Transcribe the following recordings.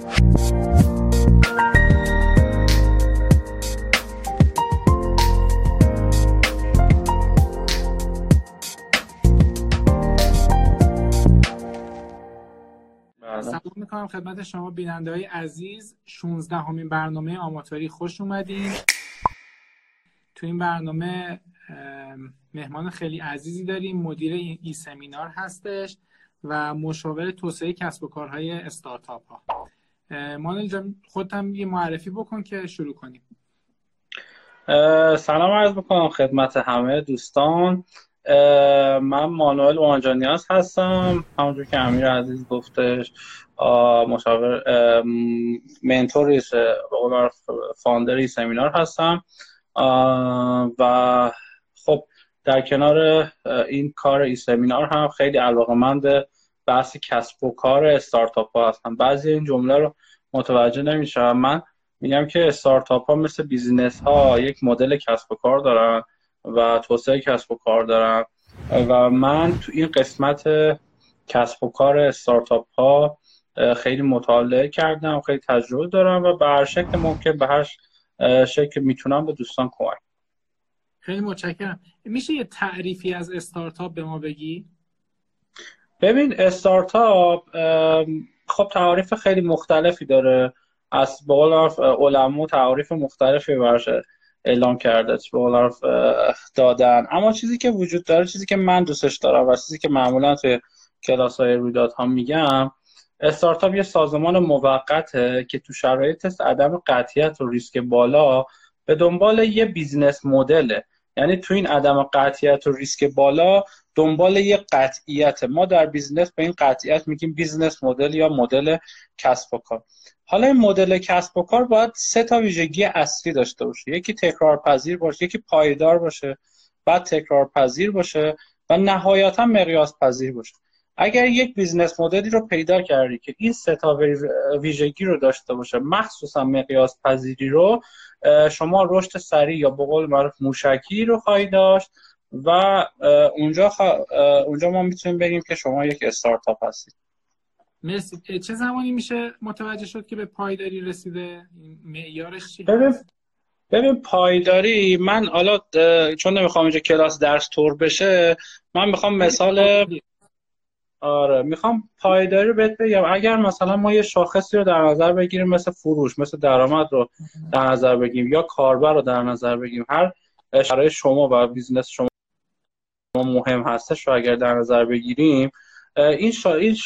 سلام. می‌کنم خدمت شما بیننده های عزیز. 16 همین برنامه آماتوری خوش اومدین. تو این برنامه مهمان خیلی عزیزی داریم. مدیر ای سمینار هستش و مشاور توسعه کسب و کارهای استارتاپ ها مانل جان خودت هم یه معرفی بکن که شروع کنیم. سلام عرض بکنم خدمت همه دوستان. من مانوئل وانجانیاس هستم. همونجور که امیر عزیز گفتش مشاور منتوری فاندری سمینار هستم. و خب در کنار این کار ای سمینار هم خیلی علاقمند بحث کسب و کار استارتاپ ها هستم بعضی این جمله رو متوجه نمیشم. من میگم که استارتاپ ها مثل business ها یک مدل کسب و کار دارن و توسعه کسب و کار دارن. و من تو این قسمت کسب و کار استارتاپ ها خیلی مطالعه کردم خیلی تجربه دارم و به هر شکل ممکن به هر شکل می‌تونم به دوستان کمک خیلی متشکرم. میشه یه تعریفی از استارتاپ به ما بگی؟ ببین استارتاپ خب تعریف خیلی مختلفی داره. از بقول علمو تعریف مختلفی برشه اعلام کرده به دادن. اما چیزی که وجود داره چیزی که من دوستش دارم و چیزی که معمولا توی کلاس های رویدادها میگم استارتاپ یه سازمان موقته که تو شرایط عدم قطعیت و ریسک بالا به دنبال یه business model ه. یعنی تو این عدم قطعیت و ریسک بالا دنبال یه قطعیت. ما در business به این قطعیت میگیم business model یا مدل کسب و کار. حالا این مدل کسب و کار باید سه تا ویژگی اصلی داشته باشه. یکی تکرار پذیر باشه یکی پایدار باشه بعد تکرار پذیر باشه و نهایتا مقیاس پذیر باشه. اگر یک business model ی رو پیدا کردی که این سه تا ویژگی رو داشته باشه مخصوصا مقیاس پذیری رو شما رشد سریع یا به قول معروف موشکی رو خواهی داشت و اونجا, اونجا ما می‌تونیم بگیم که شما یک استارتاپ هستید. مرسی. چه زمانی میشه متوجه شد که به پایداری رسیده؟ معیارش چی؟ ببین ببین پایداری من حالا چون نمی‌خوام اینجا کلاس درس تور بشه من می‌خوام مثال آره می‌خوام پایداری بهت بگم. اگر مثلا ما یه شاخصی رو در نظر بگیریم مثل فروش مثل درآمد رو در نظر بگیریم یا کاربر رو در نظر بگیریم هر شرایط شما و business شما مهم هستش رو اگر در نظر بگیریم این, شا... این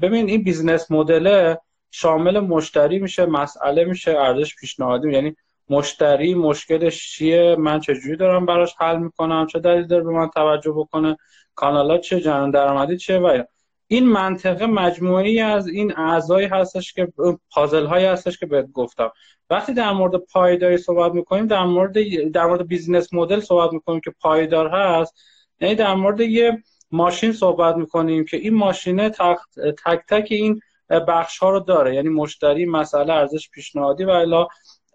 ببین این business model شامل مشتری میشه مسئله میشه ارزش پیشنهادی یعنی مشتری مشکلش چیه؟ من چجوری دارم براش حل می‌کنم؟ چه دلیل داره به من توجه بکنه؟ کانالات چه جنان درآمدی چه و این منطقه مجموعی از این اعضایی هستش که پازل هایی هستش که بهت گفتم. وقتی در مورد پایداری صحبت می‌کنیم در مورد در مورد بیزینس مدل صحبت می‌کنیم که پایدار هست. یعنی در مورد یه ماشین صحبت می‌کنیم که این ماشینه تک تک, تک این بخش ها رو داره. یعنی مشتری مسئله ارزش پیشنهادی و الا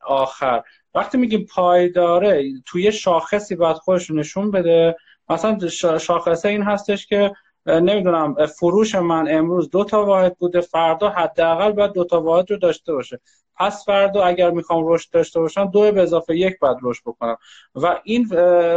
آخر. وقتی میگیم پایداره توی شاخصی باید خودش نشون بده. مثلا شاخصه این هستش که نمی‌دونم فروش من امروز دو تا واحد بوده فردا حداقل باید دو تا واحد رو داشته باشه. پس فردا اگر می‌خوام رشد داشته باشم دو به اضافه یک بعد رشد بکنم. و این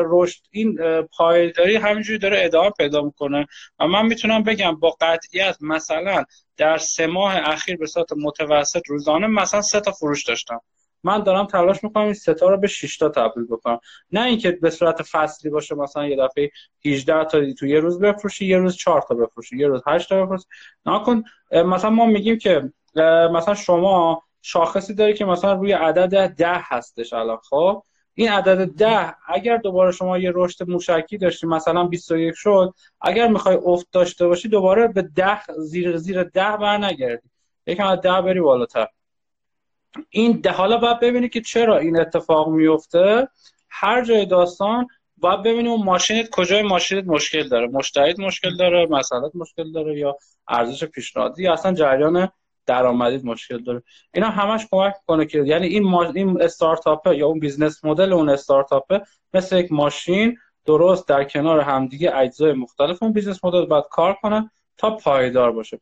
رشد این پایداری همینجوری داره ادامه پیدا می‌کنه. و من می‌تونم بگم با قطعیت مثلا در سه ماه اخیر به صورت متوسط روزانه مثلا سه تا فروش داشتم. من دارم تلاش می‌کنم این ستا رو به 6 تا تبدیل بکنم. نه اینکه به صورت فصلی باشه مثلا یه دفعه 18 تا تو یه روز بفروشی یه روز 4 تا بفروشی یه روز 8 تا بفروشی. نکن. مثلا ما میگیم که مثلا شما شاخصی داری که مثلا روی عدد 10 هستش الان خب؟ این عدد 10 اگر دوباره شما یه رشد موشکی داشتی مثلا 21 شد اگر می‌خوای افت داشته باشی دوباره به 10 زیر زیر 10 برنگردی. یکم از 10 بری بالاتر. این ده حالا باید ببینی که چرا این اتفاق میفته. هر جای داستان باید ببینی اون ماشینت کجای ماشینت مشکل داره. مشتریت مشکل داره مسئلت مشکل داره یا ارزش پیشنهادی یا اصلا جریان درآمدیت مشکل داره. اینا همش کمک کنه که یعنی این. این استارتاپ یا اون business model اون استارتاپ مثل یک ماشین درست در کنار همدیگه اجزای مختلف اون business model باید کار کنه تا پایدار باشه.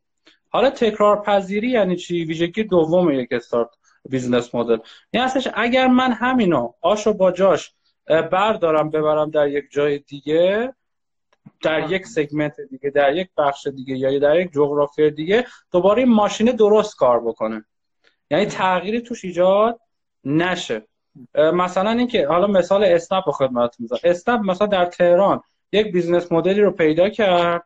حالا تکرار پذیری یعنی چی؟ ویژگی دوم یک استارتاپ business model. یعنی اصلا اگر من همینو آشو با جاش بردارم ببرم در یک جای دیگه در یک segment دیگه در یک بخش دیگه یا در یک جغرافی دیگه دوباره این ماشین درست کار بکنه. یعنی تغییری توش ایجاد نشه. مثلا اینکه حالا مثال اسنپ رو خدمت می‌ذارم. اسنپ مثلا در تهران یک business model ی رو پیدا کرد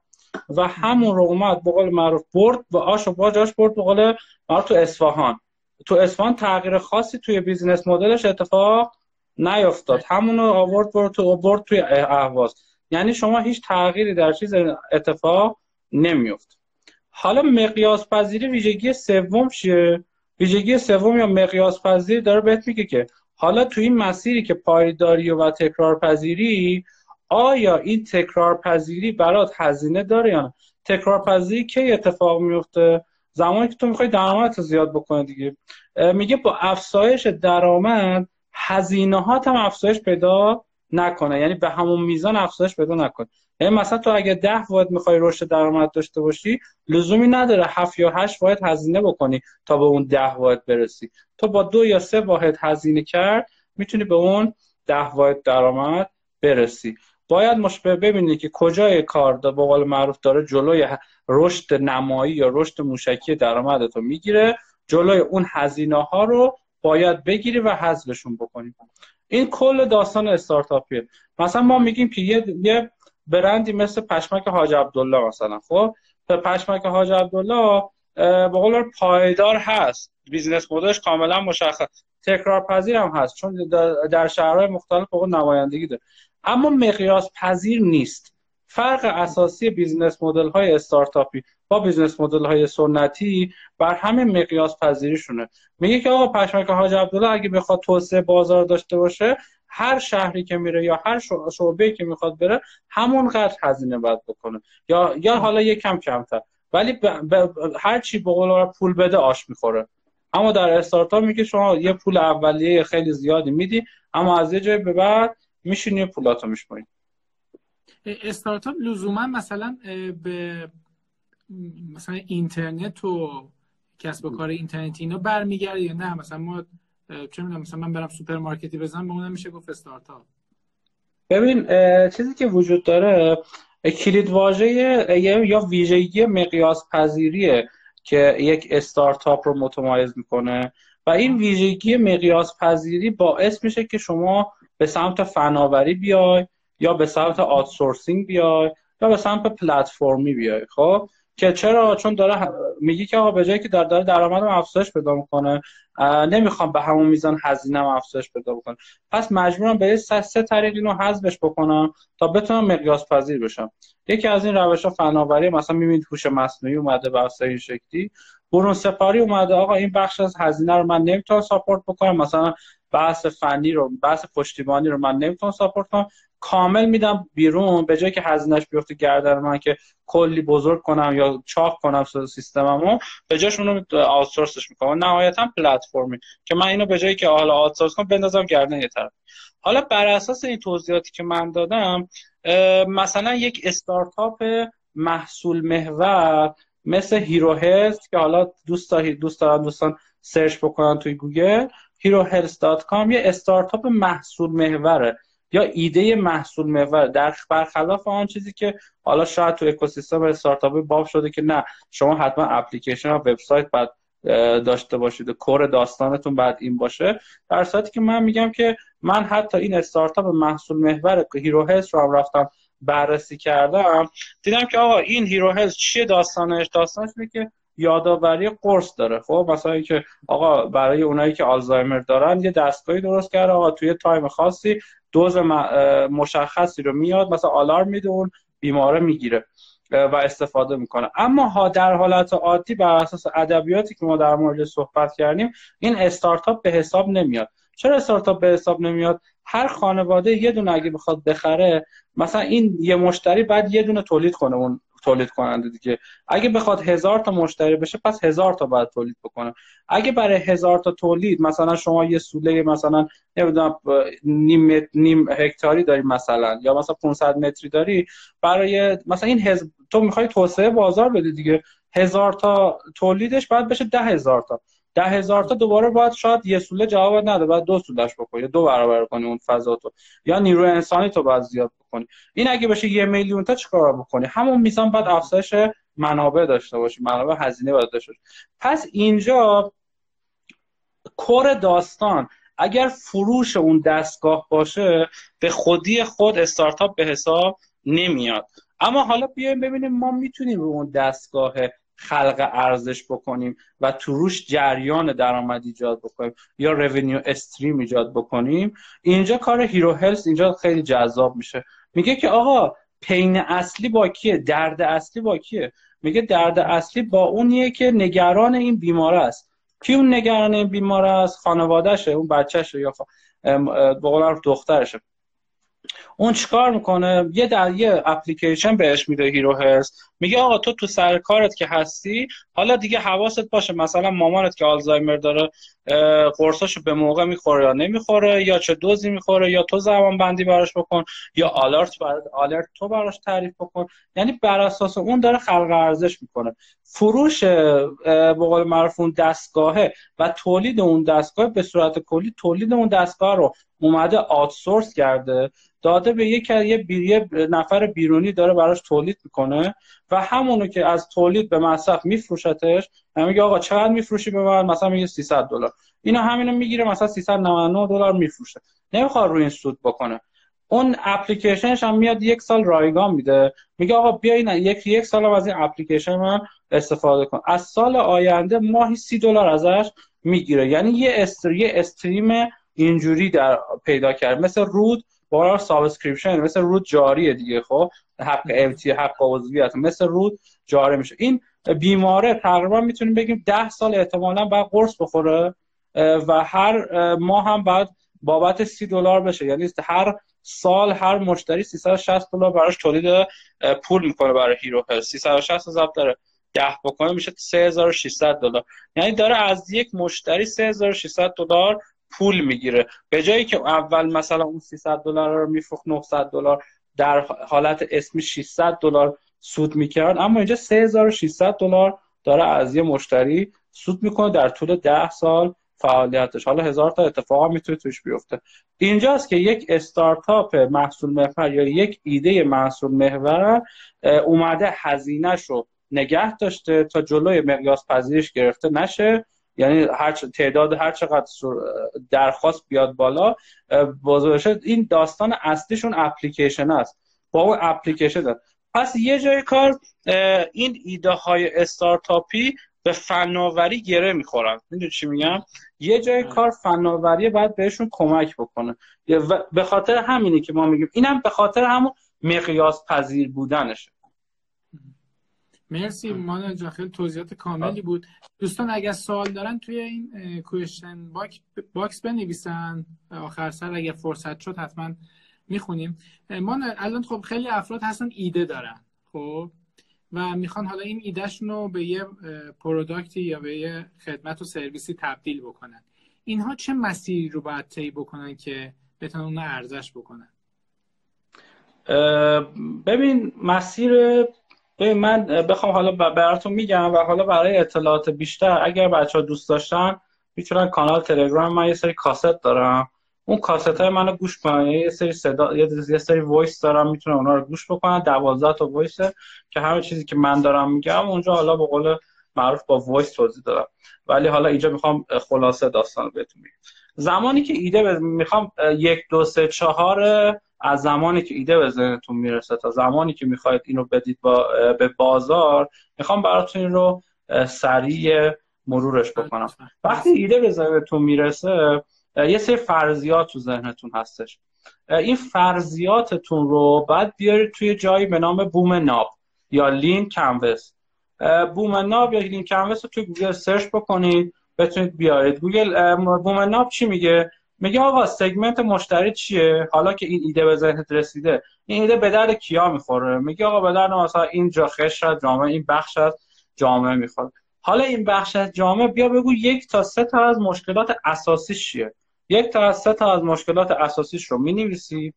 و همون رو اومد به قول معروف برد و آش و باجاش برد به قول معروف تو اصفهان. تو اصفهان تغییر خاصی توی business model ش اتفاق نیفتاد همون رو آورد برد تو برد توی اهواز. یعنی شما هیچ تغییری در چیز اتفاق نمیفته حالا مقیاس پذیری ویژگی سوم چیه؟ ویژگی سوم یا مقیاس پذیری داره بهت میگه که حالا تو این مسیری که پایداری و تکرار پذیری آیا این تکرار پذیری برات هزینه داره یا نه؟ تکرار پذیری کی اتفاق میفته؟ زمانی که تو می‌خوای درآمدت زیاد بکنه دیگه. میگه با افزایش درآمد هزینه هم افزایش پیدا نکنه. یعنی به همون میزان افزایش پیدا نکنه. یعنی مثلا تو اگه ده واحد می‌خوای رشد درآمد داشته باشی لزومی نداره هفت یا هشت واحد هزینه بکنی تا به اون ده واحد برسی. تو با دو یا سه واحد هزینه کرد می‌تونی به اون ده واحد درآمد برسی. باید مشبه ببینی که کجای کار به قول معروف داره جلوی رشد نمایی یا رشد موشکی درآمدت رو می‌گیره جلوی اون هزینه ها رو باید بگیری و حذفشون بکنی. این کل داستان استارتاپیه. مثلا ما میگیم که یه, برندی مثل پشمک حاج عبدالله مثلا خب؟ پشمک حاج عبدالله به قول پایدار هست. business model ش کاملا مشخص. تکرار پذیر هم هست چون در شهرهای مختلف به نمایندگی داره. اما مقیاس پذیر نیست. فرق اساسی business model های استارتاپی با business model های سنتی بر همین مقیاس پذیریشونه میگه که آقا پشمک حاج عبدالله اگه بخواد توسعه بازار داشته باشه هر شهری که میره یا هر شعبه که می‌خواد بره همونقدر هزینه باید بکنه. یا یا حالا یک کم کمتر. ولی ب... ب... هر چی به قول پول بده آش می‌خوره. اما در استارتاپ میگه شما یه پول اولیه خیلی زیادی میدی اما از یه جای به بعد میشینی پولاتو میشماری. استارتاپ لزوما مثلا به مثلا اینترنت و کسب و کار اینترنتی اینا برمیگرده یا نه؟ مثلا ما چه می‌دونم مثلا من برم سوپرمارکتی بزنم به اونم میشه گفت استارتاپ. ببین چیزی که وجود داره کلید واژه یا ویژگی مقیاس پذیریه که یک استارتاپ رو متمایز می‌کنه و این ویژگی مقیاس پذیری باعث میشه که شما به سمت فناوری بیای یا به سمت outsourcing بیای یا به سمت پلتفرمی بیای خب؟ که چرا؟ چون داره میگی که آقا به جایی که داره درآمدم افزایش پیدا می‌کنه نمی‌خوام به همون میزان هزینه افزایش پیدا بکنه پس مجبورم به سه, سه طریق اینو حذفش بکنم تا بتونم مقیاس پذیر بشم. یکی از این روش ها فناوری مثلا می‌بینید هوش مصنوعی اومده به این شکلی. برون سپاری اومده آقا این بخش از هزینه رو من نمی‌تونم ساپورت بکنم. مثلا بحث فنی رو بحث پشتیبانی رو من نمی‌تونم ساپورت کنم. کامل میدم بیرون به جای که هزینهش بیفته گردن من که کلی بزرگ کنم یا چاق کنم سیستممو به جاش اونو outsource ش می‌کنم. نهایتا پلتفرمی که من اینو به جایی که حالا outsource کنم بندازم گردن یه طرف. حالا بر اساس این توضیحاتی که من دادم مثلا یک استارتاپ محصول محور مثل Hero هست که حالا دوست دارن دوستان search بکنن توی گوگل. herohealth.com یه استارتاپ محصول محوره یا ایده محصول محور در برخلاف آن چیزی که حالا شاید تو اکوسیستم استارتاپی باب شده که نه شما حتما اپلیکیشن و وبسایت باید داشته باشید core داستانتون باید این باشه. در صورتی که من میگم که من حتی این استارتاپ محصول محور Hero Health رو هم رفتم بررسی کردم. دیدم که آقا این Hero چیه داستانش؟ داستانش اینه که یادآوری قرص داره. خب مثلا که آقا برای اونایی که آلزایمر دارن یه دستگاهی درست کرده. آقا توی time خاصی دوز مشخصی رو میاد مثلا آلارم میده اون بیماره می‌گیره و استفاده می‌کنه. اما ها در حالت عادی بر اساس ادبیاتی که ما در مورد صحبت کردیم این استارتاپ به حساب نمیاد. چرا استارتاپ به حساب نمیاد؟ هر خانواده یه دونه اگه بخواد بخره مثلا این یه مشتری بعد یه دونه تولید کنه اون تولید کننده دیگه. اگه بخواد هزار تا مشتری بشه پس هزار تا باید تولید بکنه. اگه برای هزار تا تولید مثلا شما یه سوله مثلا نمی‌دونم نیم نیم هکتاری داری مثلا یا مثلا 500 متری داری برای مثلا این تو می‌خوای توسعه بازار بدی دیگه. هزار تا تولیدش باید بشه ده هزار تا. ده هزار تا دوباره باید شاید یه سوله جواب نده باید دو سولش بکنی دو برابر کنی اون فضا تو. یا نیرو انسانی تو باید زیاد بکنی. این اگه بشه یه میلیون تا چیکار بکنی؟ همون میزان باید افزایش منابع داشته باشی منابع هزینه باید داشته باشی. پس اینجا core داستان. اگر فروش اون دستگاه باشه به خودی خود استارتاپ به حساب نمیاد. اما حالا بیایم ببینیم ما می‌تونیم رو اون دستگاه خلق ارزش بکنیم و تو روش جریان درآمد ایجاد بکنیم یا revenue stream ایجاد بکنیم. اینجا کار Hero Health اینجا خیلی جذاب میشه. میگه که آقا pain اصلی با کیه؟ درد اصلی با کیه؟ میگه درد اصلی با اونیه که نگران این بیماره است. کی اون نگران این بیماره است؟ خانوادهشه اون بچهشه یا بقول دخترشه. اون چیکار می‌کنه؟ یه در یه اپلیکیشن بهش میده هیرو هرس. میگه آقا تو تو سر کارت که هستی حالا دیگه حواست باشه مثلا مامانت که آلزایمر داره قرصاشو به موقع می‌خوره یا نمی‌خوره یا چه دوزی می‌خوره یا تو زبان بندی براش بکن یا آلرت بر... آلرت تو براش تعریف بکن. یعنی بر اساس اون داره خلق ارزش می‌کنه. فروش به قول معروف اون دستگاهه و تولید اون دستگاه به صورت کلی تولید اون دستگاه رو اومده آتسورس کرده. داده به یک یه نفر بیرونی داره براش تولید می‌کنه و همونو که از تولید به مصرف میفروشتش میگه آقا چقدر میفروشی به من؟ مثلا میگه 300 دلار. اینا همینو می‌گیره مثلا 399 دلار میفروشه. نمی‌خواد روی این سود بکنه. اون اپلیکیشنش هم میاد یک سال رایگان میده. میگه آقا بیا این یک یک سال از این اپلیکیشن من استفاده کن. از سال آینده ماهی سی دلار ازش می‌گیره. یعنی یه stre stream اینجوری در پیدا کرد. مثل رود با subscription مثل رود جاریه دیگه خب؟ حق التی حق عضویت مثل رود جاری میشه. این بیماره تقریبا می‌تونیم بگیم ده سال احتمالا باید قرص بخوره و هر ماه هم بعد بابت سی دلار بشه. یعنی هر سال هر مشتری 360 دلار براش تولید پول می‌کنه برای هیرو هل. 360 ضرب داره. ده بکنه میشه 3600 دلار. یعنی داره از یک مشتری 3600 دلار پول می‌گیره. به جایی که اول مثلا اون 300 دلار رو میفروخت 900 دلار در حالت اسمی 600 دلار سود می‌کرد. اما اینجا 3600 دلار داره از یه مشتری سود می‌کنه در طول 10 سال فعالیتش. حالا هزار تا اتفاق می‌تونه توش بیفته. اینجاست که یک استارتاپ محصول محور یا یک ایده محصول محور اومده هزینهش رو نگه داشته تا جلوی مقیاس پذیرش گرفته نشه. یعنی هر تعداد هر چقدر درخواست بیاد بالا بزرگ این داستان اصلیشون اپلیکیشن است. با اون اپلیکیشن داد پس یه جای کار این ایده های استارتاپی به فناوری گره می‌خورن. می‌دونی چی میگم؟ یه جای کار فناوری باید بهشون کمک بکنه. به خاطر همینی که ما میگیم اینم به خاطر همون مقیاس پذیر بودنشه. مرسی مانا جان خیلی توضیحات کاملی بود. دوستان اگر سوال دارن توی این question box بنویسن. آخر سر اگر فرصت شد حتما می‌خونیم. ما الان خب خیلی افراد هستن ایده دارن خب؟ و می‌خوان حالا این ایدهشون رو به یه پروداکتی یا به یه خدمت و سرویسی تبدیل بکنن. اینها چه مسیری رو باید طی بکنن که بتونن اون ارزش بکنن؟ ببین مسیر ببین من بخوام حالا براتون میگم و حالا برای اطلاعات بیشتر اگر بچه ها دوست داشتن می‌تونن کانال تلگرام من یه سری کاست دارم. اون کاست های منو گوش کنن. یه سری صدا یه سری voice دارم می‌تونن اونا رو گوش بکنن. 12 تا voice که همه چیزی که من دارم میگم اونجا حالا به قول معروف با voice توضیح دارم ولی حالا اینجا می‌خوام خلاصه داستان رو بهتون بگم. زمانی که ایده می‌خوام یک دو سه چهار از زمانی که ایده به ذهنتون می‌رسه تا زمانی که می‌خواید اینو بدید با به بازار می‌خوام براتون این رو سریع مرورش بکنم. وقتی ایده به ذهنتون می‌رسه یه سری فرضیات تو ذهنتون هستش. این فرضیاتتون رو باید بیارید توی جایی به نام بوم ناب یا lean canvas بوم ناب یا lean canvas رو توی گوگل search بکنید. بتونید بیارید. گوگل بوم ناب چی میگه؟ میگه آقا segment مشتری چیه؟ حالا که این ایده به ذهنت رسیده این ایده به درد کیا می‌خوره؟ میگه آقا به درد مثلا این بخش جامعه این بخش از جامعه می‌خوره حالا این بخش از جامعه بیا بگو یک تا سه تا از مشکلات اساسیش چیه؟ یک تا از سه تا از مشکلات اساسیش رو می‌نویسی.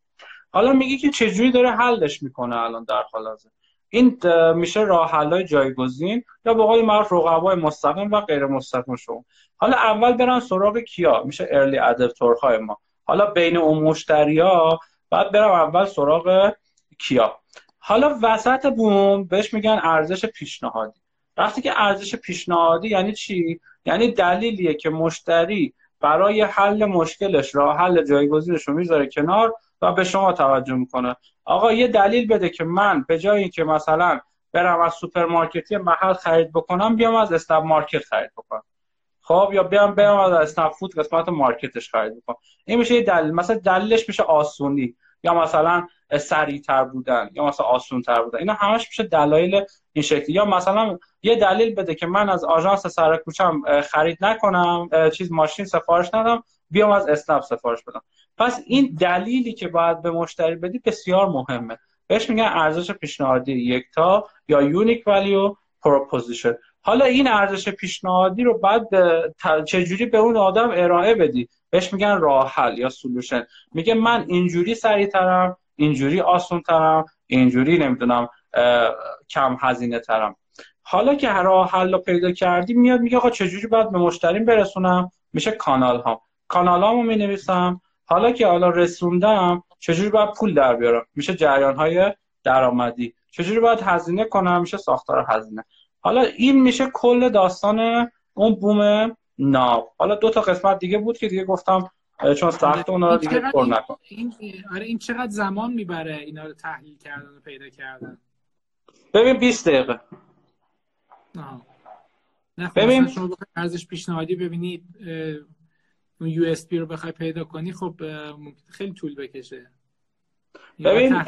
حالا میگی که چجوری داره حلش می‌کنه الان در حال حاضر؟ این میشه راه جایگزین یا به قول معروف رقبای مستقیم و غیر مستقیم شما. حالا اول برن سراغ کیا؟ میشه ارلی های ما. حالا بین اون مشتری ها بعد برم اول سراغ کیا. حالا وسط بوم بهش میگن ارزش پیشنهادی. وقتی که ارزش پیشنهادی یعنی چی؟ یعنی دلیلیه که مشتری برای حل مشکلش راه حل جایگزینش رو می‌ذاره کنار و به شما توجه می‌کنه. آقا یه دلیل بده که من به جای اینکه مثلا برم از سوپرمارکتی محل خرید بکنم بیام از اسنپ مارکت خرید بکنم. خب یا بیام بیام از اسنپ فود قسمت market ش خرید بکنم. این میشه یه دلیل. مثلا دلیلش میشه آسونی. یا مثلا سریعتر بودن یا مثلا آسون تر بودن. اینا همش میشه دلایل این شکلی. یا مثلا یه دلیل بده که من از آژانس سر کوچم خرید نکنم چیز ماشین سفارش ندم. بیام از اسنپ سفارش بدم. پس این دلیلی که باید به مشتری بدی بسیار مهمه. بهش میگن ارزش پیشنهادی یکتا یا unique value proposition حالا این ارزش پیشنهادی رو بعد چجوری به اون آدم ارائه بدی؟ بهش میگن راه حل یا سولوشن میگه من اینجوری سریعترم اینجوری آسون ترم اینجوری نمی‌دونم کم هزینه ترم. حالا که راه حل رو پیدا کردی میاد میگه آقا چجوری باید به مشتریم برسونم؟ میشه کانال ها کانال ها می نویسم حالا که حالا رسوندم چجوری باید پول در بیارم؟ میشه جریان های درآمدی. چجوری باید هزینه کنم؟ میشه ساختار هزینه. حالا این میشه کل داستان اون بوم ناو. حالا دو تا قسمت دیگه بود که دیگه گفتم چون سخت اونا رو دیگه پر نکن. این آره این چقدر زمان می‌بره اینا رو تحلیل کردن و پیدا کردن؟ ببین 20 دقیقه. نه خب ببین. ارزش پیشنهادی ببینید اون یو اس پی رو بخوای پیدا کنی خب خیلی طول بکشه. ببین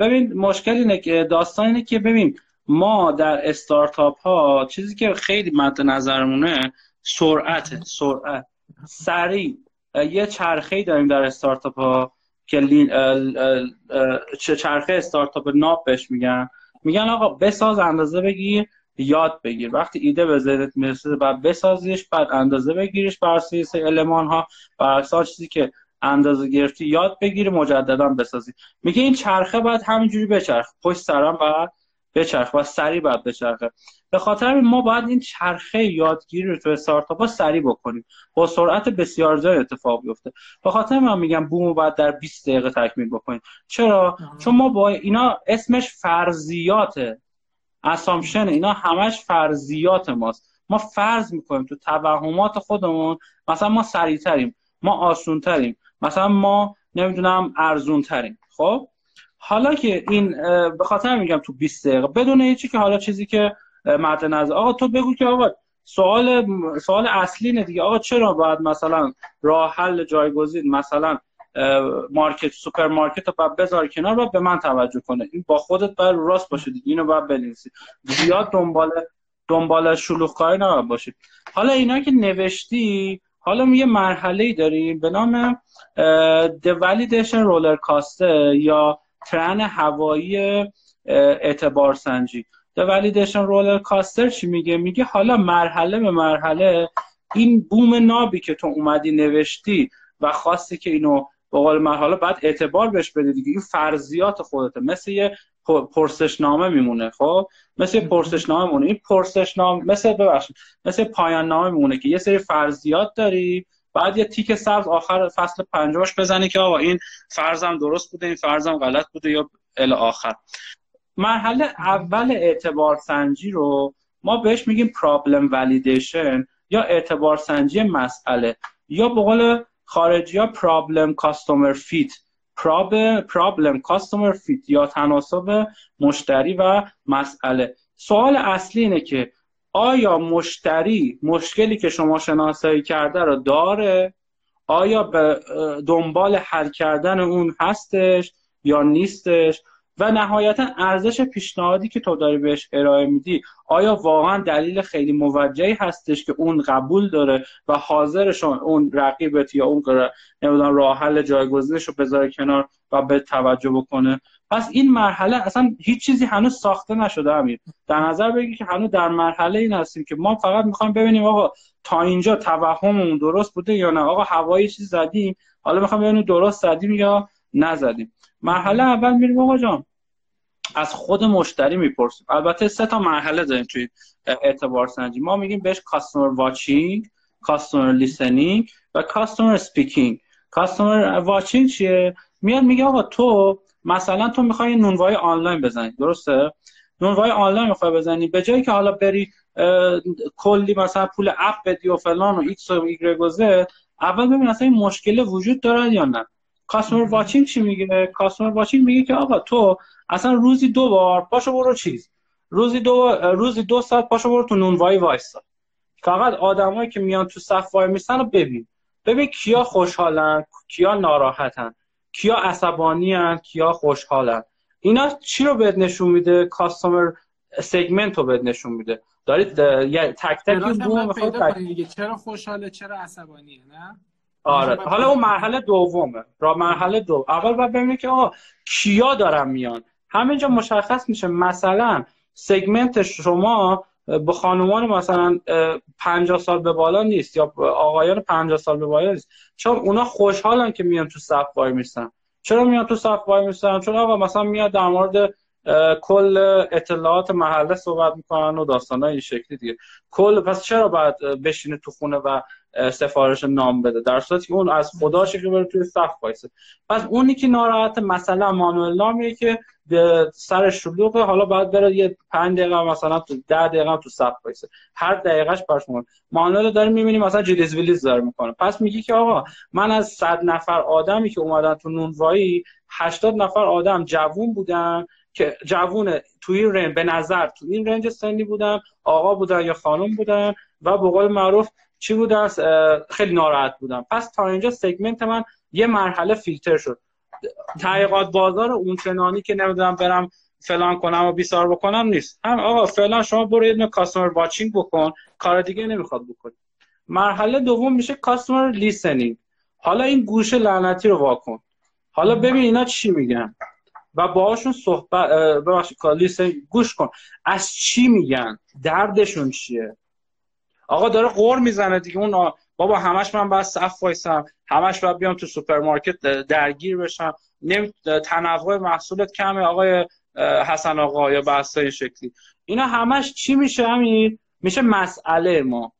ببین مشکل اینه که داستان اینه که ببین ما در استارتاپ ها چیزی که خیلی مد نظرمونه سرعت سرعت. سریع. یه چرخه داریم در استارتاپ ها که لین چرخه استارتاپ ناب بهش میگن. میگن آقا بساز اندازه بگیر. یاد بگیر. وقتی ایده به ذهنت می‌رسه بعد بسازیش بعد اندازه بگیریش بر اساس المان ها. بر اساس چیزی که اندازه گرفتی یاد بگیری مجددا بسازی. میگه این چرخه باید همینجوری بچرخ پشت سرم بعد بچرخ و سریع باید بچرخه. به خاطر ما باید این چرخه یادگیری رو تو استارتاپ ها سریع بکنیم. با سرعت بسیار زیاد اتفاق بیفته. به خاطر من میگم بوم باید در 20 دقیقه تکمیل بکنیم. چرا؟ چون ما با اینا اسمش فرضیاته اسامشن اینا همش فرضیات ماست. ما فرض می‌کنیم تو توهمات خودمون مثلا ما سریعتریم ما آسونتریم مثلا ما نمی‌دونم ارزونتریم. خب؟ حالا که این به خاطر میگم تو 20 دقیقه. بدون هیچی که حالا چیزی که مد نظر. آقا تو بگو که آقا سوال سوال اصلی نه دیگه. آقا چرا باید مثلا راه حل جایگزین مثلا مارکت سوپرمارکت رو باید بذار کنار و به من توجه کنه. این با خودت باید راست باشه اینو باید بنویسی. زیاد دنبال دنبال شلوغ کاری نباید باشید حالا اینا که نوشتی حالا یه مرحله ای داریم به نام Validation Roller Coaster یا ترن هوایی اعتبار سنجی. Validation Roller Coaster چی میگه؟ میگه حالا مرحله به مرحله این بوم نابی که تو اومدی نوشتی و خواستی که اینو به قول من حالا باید اعتبار بهش بده دیگه. این فرضیات خودته. مثل یه پرسشنامه میمونه خب؟ مثل پرسشنامه میمونه. این پرسشنامه مثل ببخشید. مثل پایان نامه میمونه که یه سری فرضیات داری بعد یه تیک سبز آخر فصل پنجمش بزنی که آقا این فرضم درست بوده این فرضم غلط بوده یا ال آخر. مرحله اول اعتبار سنجی رو ما بهش میگیم پرابلم ولیدیشن یا اعتبار سنجی مسئله یا به قول خارجی ها پرابلم کاستومر فیت پرابلم کاستومر فیت یا تناسب مشتری و مسئله. سوال اصلی اینه که آیا مشتری مشکلی که شما شناسایی کرده رو داره؟ آیا به دنبال حل کردن اون هستش یا نیستش؟ و نهایتا ارزش پیشنهادی که تو داری بهش ارائه میدی آیا واقعا دلیل خیلی موجهی هستش که اون قبول داره و حاضرشون اون رقیبت یا اون نمی‌دونم راه حل جایگزینش رو بذاره کنار و به توجه بکنه؟ پس این مرحله اصلا هیچ چیزی هنوز ساخته نشده امیر. در نظر بگی که هنوز در مرحله این هستیم که ما فقط می‌خوایم ببینیم آقا تا اینجا توهممون درست بوده یا نه. آقا هوایی چیز زدیم حالا می‌خوایم ببینیم درست زدیم یا نزدیم. مرحله اول میریم آقا جان. از خود مشتری می‌پرسیم. البته سه تا مرحله داریم توی اعتبار سنجی. ما میگیم بهش کاستومر واچینگ customer listening و customer speaking customer watching چیه؟ میاد میگه آقا تو مثلا تو می‌خوای نونوای آنلاین بزنی. درسته؟ نونوای آنلاین می‌خوای بزنی. به جایی که حالا بری کلی مثلا پول app بدی و فلان و ایکس و ایگرگ اول ببین اصلا این مشکل وجود دارد یا نه. customer watching چی میگه؟ customer watching میگه که آقا تو اصلا روزی دو بار پاشو برو چیز. روزی دو روزی دو ساعت پاشو برو تو نونوای وایسا فقط آدمایی که میان تو صف وای میسن رو ببین. ببین کیا خوشحالن کیا ناراحتن کیا عصبانی کیا خوشحالن. اینا چی رو بهت نشون میده؟ کاستومر سگمنت رو بهت نشون میده. دارید یه تک تک بوم تک... چرا خوشحاله چرا عصبانیه نه؟ آره. حالا اون مرحله دومه. را مرحله دو. اول باید ببینید که آقا کیا دارن میان. همینجا مشخص میشه. مثلا سگمنت شما به خانومان مثلا 50 سال به بالا نیست یا آقایان 50 سال به بالا نیست. چون اونا خوشحالن که میان تو صف وای میستن. چرا میان تو صف وای میستن؟ چون آقا مثلا میاد در مورد کل اطلاعات محله صحبت می‌کنن و داستان این شکلی دیگه. کل پس چرا باید بشینه تو خونه و سفارش نام بده. در صورتی که اون از خداشه که بره توی صف وایسه. پس اونی که ناراحت مثلا مانوئل نامیه که سر شلوغه حالا باید بره یه 5 دقیقه مثلا تو 10 دقیقه تو صف وایسه. هر دقیقهش برش مون مانوئل داره می‌بینی مثلا جلیز ویلیز داره می‌کنه. پس میگی که آقا من از 100 نفر آدمی که اومدن تو نونوایی 80 نفر آدم جوون بودن که جوون تو این رنج به نظر تو این رنج سنی بودن آقا بودن یا خانم بودن و به قول معروف چی بودن خیلی ناراحت بودن پس تا اینجا segment من یه مرحله فیلتر شد. تحقیقات بازار اون چنانی که نمی‌دونم برم فلان کنم و بیسار بکنم نیست. هم آقا فلان شما برو یه customer watching بکن کار دیگه نمی‌خواد بکنی. مرحله دوم میشه customer listening. حالا این گوش لعنتی رو واکن حالا ببین اینا چی میگن. و باهاشون صحبت ببخشید گوش کن. از چی میگن؟ دردشون چیه؟ آقا داره غر می‌زنه دیگه. اون بابا همش من باید صف وایسم. همش باید بیام تو سوپرمارکت درگیر بشم. نمی تنوع محصولت کمه آقای حسن آقا یا بحث این شکلی. اینا همش چی میشه همین میشه مسئله ما.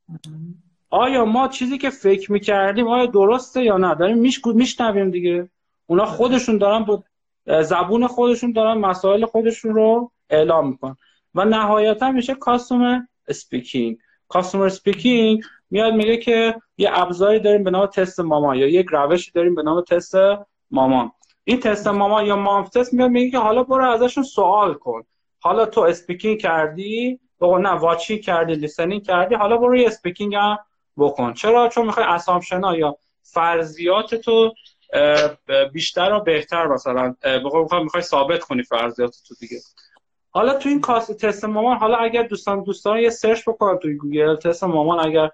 آیا ما چیزی که فکر می‌کردیم آیا درسته یا نه؟ داریم میشنویم دیگه. اونا خودشون دارن با زبون خودشون دارن مسائل خودشون رو اعلام می‌کنن. و نهایتا میشه customer speaking customer speaking میاد میگه که یه ابزاری داریم به نام تست مامان یا یک روشی داریم به نام تست مامان این تست مامان یا mom test میاد میگه که حالا برو ازشون سوال کن. حالا تو speaking کردی؟ بگو نه watching کردی listening کردی؟ حالا برو یه speaking هم بکن. چرا؟ چون می‌خوای assumption ا یا فرضیات تو بیشتر و بهتر مثلا می‌خوای ثابت کنی فرضیات تو دیگه. حالا تو این کاست تست مامان حالا اگر دوستان دوستان یه سرچ بکنن توی گوگل تست مامان اگر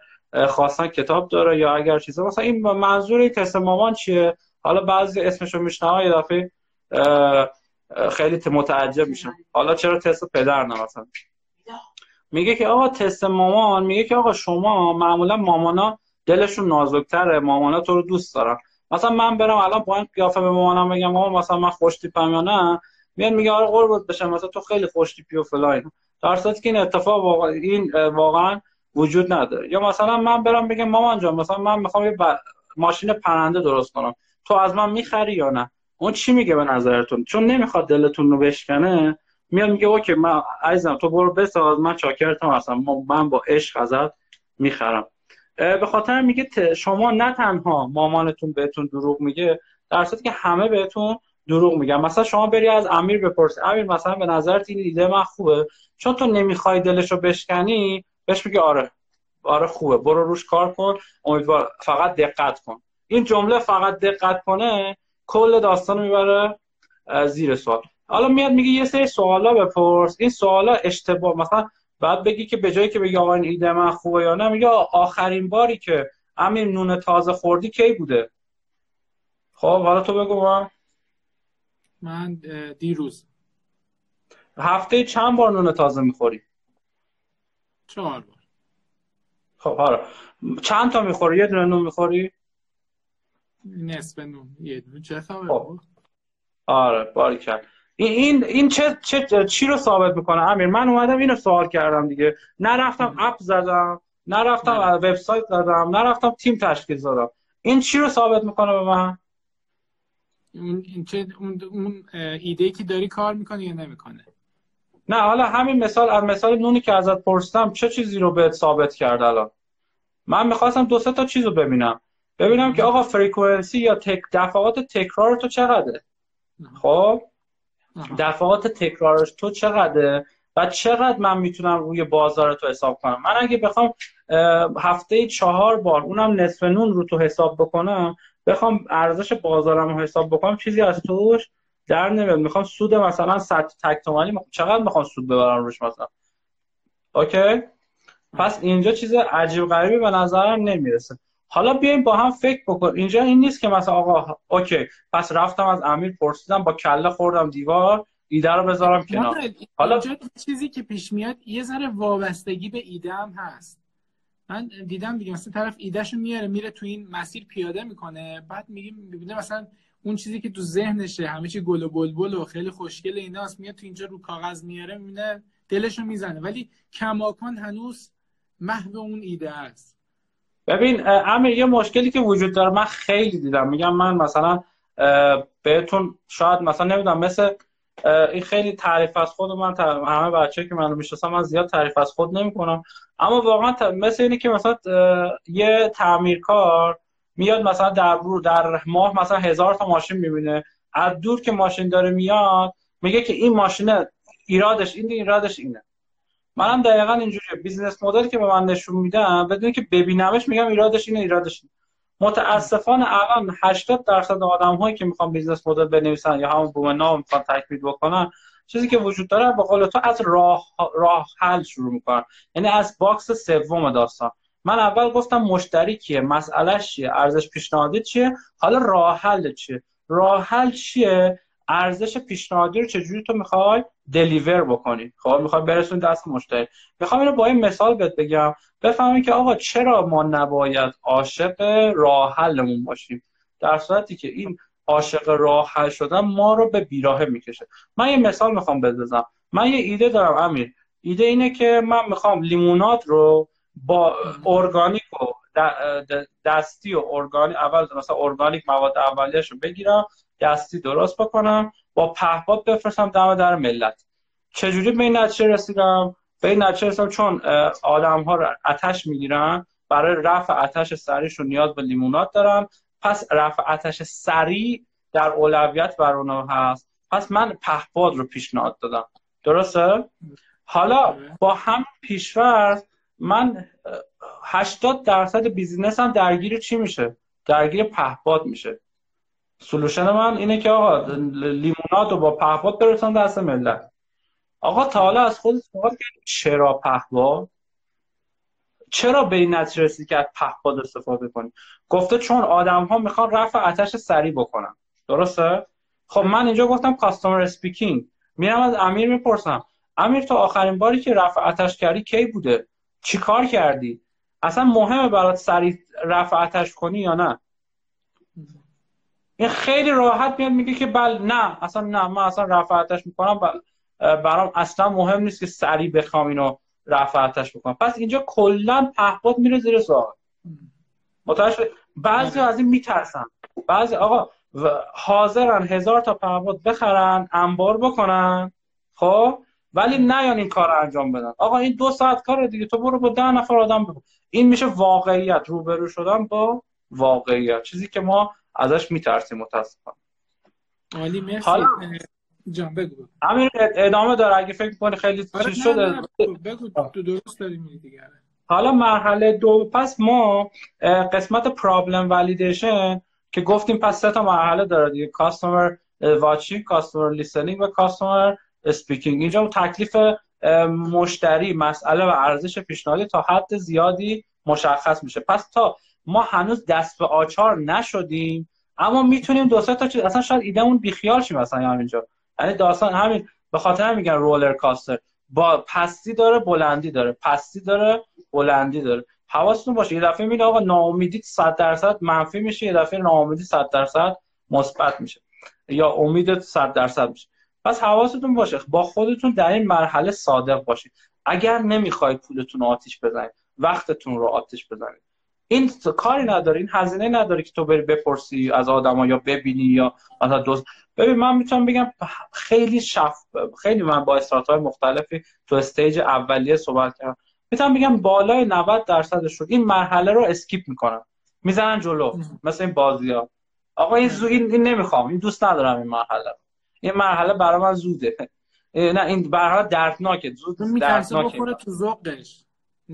خواستن کتاب داره یا اگر چیزا مثلا این منظور تست مامان چیه؟ حالا بعضی اسمشو میشنوه یه دفعه خیلی متعجب میشن. حالا چرا تست پدر نه مثلا؟ میگه که آقا تست مامان میگه که آقا شما معمولا مامانا دلشون نازکتره مامانا تو رو دوست دارن. مثلا من برم الان با این قیافه به مامانم بگم مامان مثلا من خوش تیپم یا نه؟ میاد میگه آره قربت بشم مثلا تو خیلی خوش تیپی و فلان در که این اتفاق واقعا این واقعا وجود نداره. یا مثلا من برم بگم مامان جان مثلا من می‌خوام یه ماشین پرنده درست کنم. تو از من می‌خری یا نه؟ اون چی میگه به نظرتون؟ چون نمی‌خواد دلتون رو بشکنه. میاد میگه اوکی من عزیزم تو برو بساز من چاکرتم اصلا من با عشق ازت می‌خرم. به خاطر میگه شما نه تنها مامانتون بهتون دروغ میگه در که همه بهتون دروغ میگن مثلا شما بری از امیر بپرسی امیر مثلا به نظرت این ایده من خوبه. چون تو نمی‌خوای دلشو بشکنی بهش میگه آره. آره خوبه. برو روش کار کن. امیدوار فقط دقت کن. این جمله فقط دقت کنه کل داستان می‌بره زیر سوال. حالا میاد میگه یه سری سوالا بپرس. این سوالا اشتباه. مثلا بعد بگی که به جایی که بگی آقا این ایده من خوبه یا نه میگه آخرین باری که امیر نون تازه خوردی کی بوده؟ خب حالا تو بگو من. من دیروز. هفته چند بار نون تازه می‌خوری؟ چهار بار. خب آره چند تا می‌خوری؟ یه دونه نون می‌خوری؟ نصف نون. یه دونه. چه خب. آره باری کرد. این این چه, چه چی رو ثابت می‌کنه؟ امیر من اومدم اینو سوال کردم دیگه. نرفتم اپ زدم نرفتم وبسایت زدم نرفتم تیم تشکیل زدم این چی رو ثابت می‌کنه به من؟ اون چه اون, اون ایده که داری کار می‌کنه یا نمی‌کنه؟ نه حالا همین مثال از مثال نونی که ازت پرسیدم چه چیزی رو بهت ثابت کرد الان؟ من می‌خواستم دو سه تا چیز رو ببینم. ببینم که آقا فریکونسی یا تک دفعات تکرار تو چقدره؟ خب؟ دفعات تکرارش تو چقدره؟ و چقدر من می‌تونم روی بازار تو حساب کنم؟ من اگه بخوام هفته چهار بار اونم نصف نون رو تو حساب بکنم بخوام ارزش بازارم رو حساب بکنم چیزی از توش در نمیاد. می‌خوام سود مثلا 100 تک تومانی چقدر می‌خوام سود ببرم روش مثلا؟ اوکی؟ پس اینجا چیز عجیب غریبی به نظرم نمی‌رسه. حالا بیایم با هم فکر بکن اینجا این نیست که مثلا آقا اوکی پس رفتم از امیر پرسیدم با کله خوردم دیوار ایده رو بذارم کنار. حالا چیزی که پیش میاد یه ذره وابستگی به ایده هم هست. من دیدم دیگه مثلا طرف ایدهشو میاره میره تو این مسیر پیاده می‌کنه بعد میگیم می‌بینه مثلا اون چیزی که تو ذهنشه همه چی گل و بلبل و خیلی خوشگل ایناست میاد تو اینجا رو کاغذ میاره می‌بینه دلشو می‌زنه. ولی کماکان هنوز محو اون ایده است. ببین امیر یه مشکلی که وجود داره من خیلی دیدم. میگم من مثلا بهتون شاید مثلا نمی‌دونم مثل این خیلی تعریف از خود من همه بچه که منو می‌شناسن من زیاد تعریف از خود نمی‌کنم. اما واقعا مثل اینه که مثلا یه تعمیرکار میاد مثلا در در ماه مثلا هزار تا ماشین می‌بینه. از دور که ماشین داره میاد میگه که این ماشین ایرادش این ایرادش اینه. منم دقیقا اینجوریه. business model که به من نشون میدم بدون که ببینمش میگم ایرادش اینه ایرادش اینه. متاسفانه الان 80 درصد آدم هایی که می‌خوان business model بنویسن یا همون بوم ناب می‌خوان تکمیل بکنن چیزی که وجود داره به قول تو از راه راه حل شروع می‌کنن. یعنی از box سوم داستان. من اول گفتم مشتری کیه مسئلهش چیه ارزش پیشنهادی چیه حالا راه حل چیه؟ راه حل چیه؟ ارزش پیشنهادی رو چجوری تو می‌خوای دلیور بکنی؟ خب می‌خوای برسون دست مشتری. می‌خوام اینو با این مثال بهت بگم. بفهمی که آقا چرا ما نباید عاشق راه حلمون باشیم؟ در صورتی که این عاشق راه حل شدن ما رو به بیراهه می‌کشه. من یه مثال می‌خوام بزنم من یه ایده دارم امیر. ایده اینه که من می‌خوام لیمونات رو با ارگانیک و دستی و ارگانیک اول مثلا ارگانیک مواد اولیه‌شو بگیرم. دستی درست بکنم با پهپاد بفرستم دم در ملت. چجوری به این نتیجه رسیدم؟ به این نتیجه رسیدم چون آدم ها رو آتش می‌گیرن برای رفع آتش سریعشون نیاز به لیمونات دارن. پس رفع آتش سریع در اولویت بر اونها هست. پس من پهپاد رو پیشنهاد دادم. درسته؟ حالا با هم پیشورد من 80 درصد بیزینس هم درگیر چی میشه؟ درگیر پهپاد میشه. solution من اینه که آقا لیموناد رو با پهپاد برسون دست ملت. آقا تا حالا از خود سوال کرد چرا پهپاد؟ چرا به این نتیجه رسید که از پهپاد استفاده کنی؟ گفته چون آدم ها می‌خوان رفع عطش سریع بکنن. درسته؟ خب من اینجا گفتم customer speaking میرم از امیر می‌پرسم. امیر تو آخرین باری که رفع عطش کردی کی بوده؟ چی کار کردی؟ اصلا مهمه برات سریع رفع آتش کنی یا نه؟ این خیلی راحت میاد میگه که بل نه اصلا نه من اصلا رفع آتش می‌کنم برام اصلا مهم نیست که سریع بخوام اینو رفع آتش بکنم. پس اینجا کلا پهپاد میره زیر سوال. متوجه بعضی از این میترسن. بعضی آقا حاضرن هزار تا پهپاد بخرن انبار بکنن خب؟ ولی نیان این کار انجام بدن. آقا این دو ساعت کار دیگه تو برو با ده نفر آدم بگو این میشه واقعیت. روبرو شدن با واقعیت. چیزی که ما ازش میترسیم متاسفانه. عالی مرسی. حالا جان بگو امیر ادامه داره. اگه فکر کنی خیلی آره چیز شده؟ بگو تو درست داری دیگه. حالا مرحله دو پس ما قسمت پرابلم ولیدیشن که گفتیم پس سه تا مرحله داره دیگه. کاستومر واچینگ کاستومر لیسنینگ و کاستومر اسپیکینگ اینجا تکلیف مشتری مسئله و ارزش پیشنهادی تا حد زیادی مشخص میشه. پس تا ما هنوز دست به آچار نشدیم اما می‌تونیم دو تا چیز اصلا شاید ایدهمون بیخیال شیم مثلا همینجا. یعنی داستان همین به خاطر میگن رولر کاستر با پستی داره بلندی داره. پستی داره بلندی داره. حواستون باشه یه دفعه میگه آقا ناامیدی 100 درصد منفی میشه یه دفعه ناامیدی 100 درصد مثبت میشه. یا امید 100 درصد میشه. پس حواستون باشه با خودتون در این مرحله صادق باشید. اگر نمی‌خواید پولتون رو آتیش بزنید وقتتون رو آتیش بزنید. این کاری نداره این هزینه نداره که تو بری بپرسی از آدما یا ببینی یا مثلا دوست. ببین من می‌تونم بگم خیلی شفاف خیلی من با استارتاپ مختلفی تو stage اولیه صحبت کردم. می‌تونم بگم بالای 90 درصدشون این مرحله رو skip می‌کنن می‌زنن جلو. مثل این بازی ها آقا این زو این, این نمی‌خوام. این دوست ندارم این مرحله این مرحله برای من زوده. نه این برای دردناکه. زود دردناکه. تو ذوقش.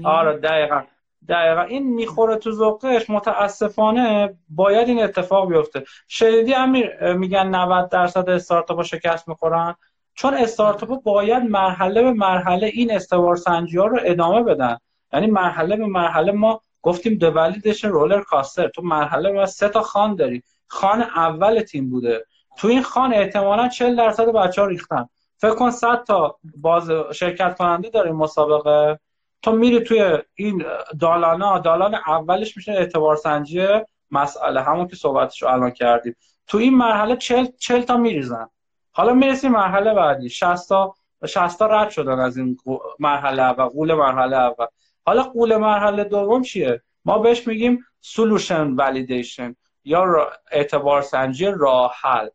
آره دقیقا. دقیقا. این می‌خوره تو ذوقش متاسفانه باید این اتفاق بیفته. شدیدی امیر میگن 90 درصد استارتاپ شکست می‌خورن. چون استارتاپ باید مرحله به مرحله این استوار سنجی ها رو ادامه بدن. یعنی مرحله به مرحله ما گفتیم دولیدش رولر کاستر تو مرحله و سه تا خان داری. خان اول تیم بوده. تو این خان احتمالا 40 درصد بچه ها ریختن. فکر کن 100 تا باز شرکت کننده داره مسابقه. تو میری توی این دالانا دالان اولش میشه اعتبار سنجی مسئله همون که صحبتش رو الان کردیم. تو این مرحله 40 40 تا میریزن. حالا می‌رسیم مرحله بعدی. 60 تا 60 تا رد شدن از این مرحله اول غول مرحله اول. حالا غول مرحله دوم چیه؟ ما بهش میگیم solution validation یا اعتبار سنجی راه حل.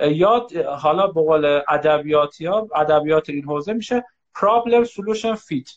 یا حالا به قول ادبیاتی ها ادبیات این حوزه میشه problem solution fit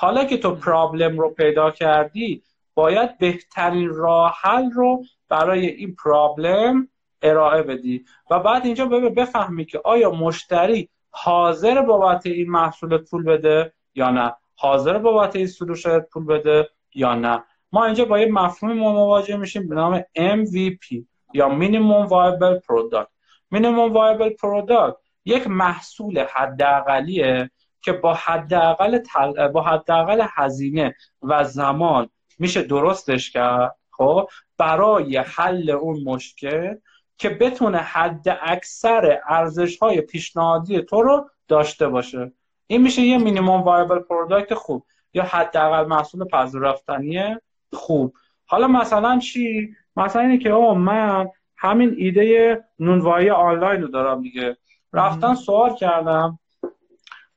حالا که تو problem رو پیدا کردی باید بهترین راه حل رو برای این problem ارائه بدی. و بعد اینجا بفهمی که آیا مشتری حاضر بابت این محصول پول بده یا نه؟ حاضر بابت این سلوشن پول بده یا نه؟ ما اینجا با یه مفهوم مواجه میشیم به نام MVP یا Minimum Viable Product. Minimum Viable Product یک محصول حداقلیه که با حداقل تل... با حداقل هزینه و زمان میشه درستش کرد خب؟ برای حل اون مشکل که بتونه حد اکثر ارزش های پیشنهادی تو رو داشته باشه. این میشه یه minimum viable product خوب یا حداقل محصول پذیرفتنی خوب. حالا مثلا چی؟ مثلا اینه که او من همین ایده نونوایی آنلاین رو دارم دیگه. رفتن سوال کردم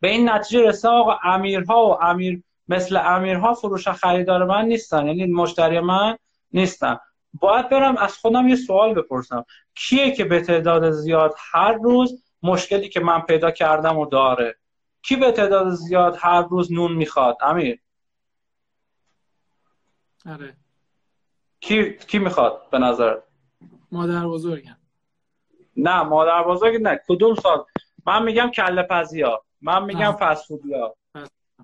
به این نتیجه رسیدم آقا امیرها و امیر مثل امیرها فروش خریدار من نیستن. یعنی مشتری من نیستن. باید برم از خودم یه سوال بپرسم. کیه که به تعداد زیاد هر روز مشکلی که من پیدا کردم و داره؟ کی به تعداد زیاد هر روز نون می‌خواد؟ امیر. آره. کی کی می‌خواد به نظر مادر بزرگم. نه مادر بزرگ نه. کدوم سال؟ من میگم کله پزیا. من میگم فسفودیا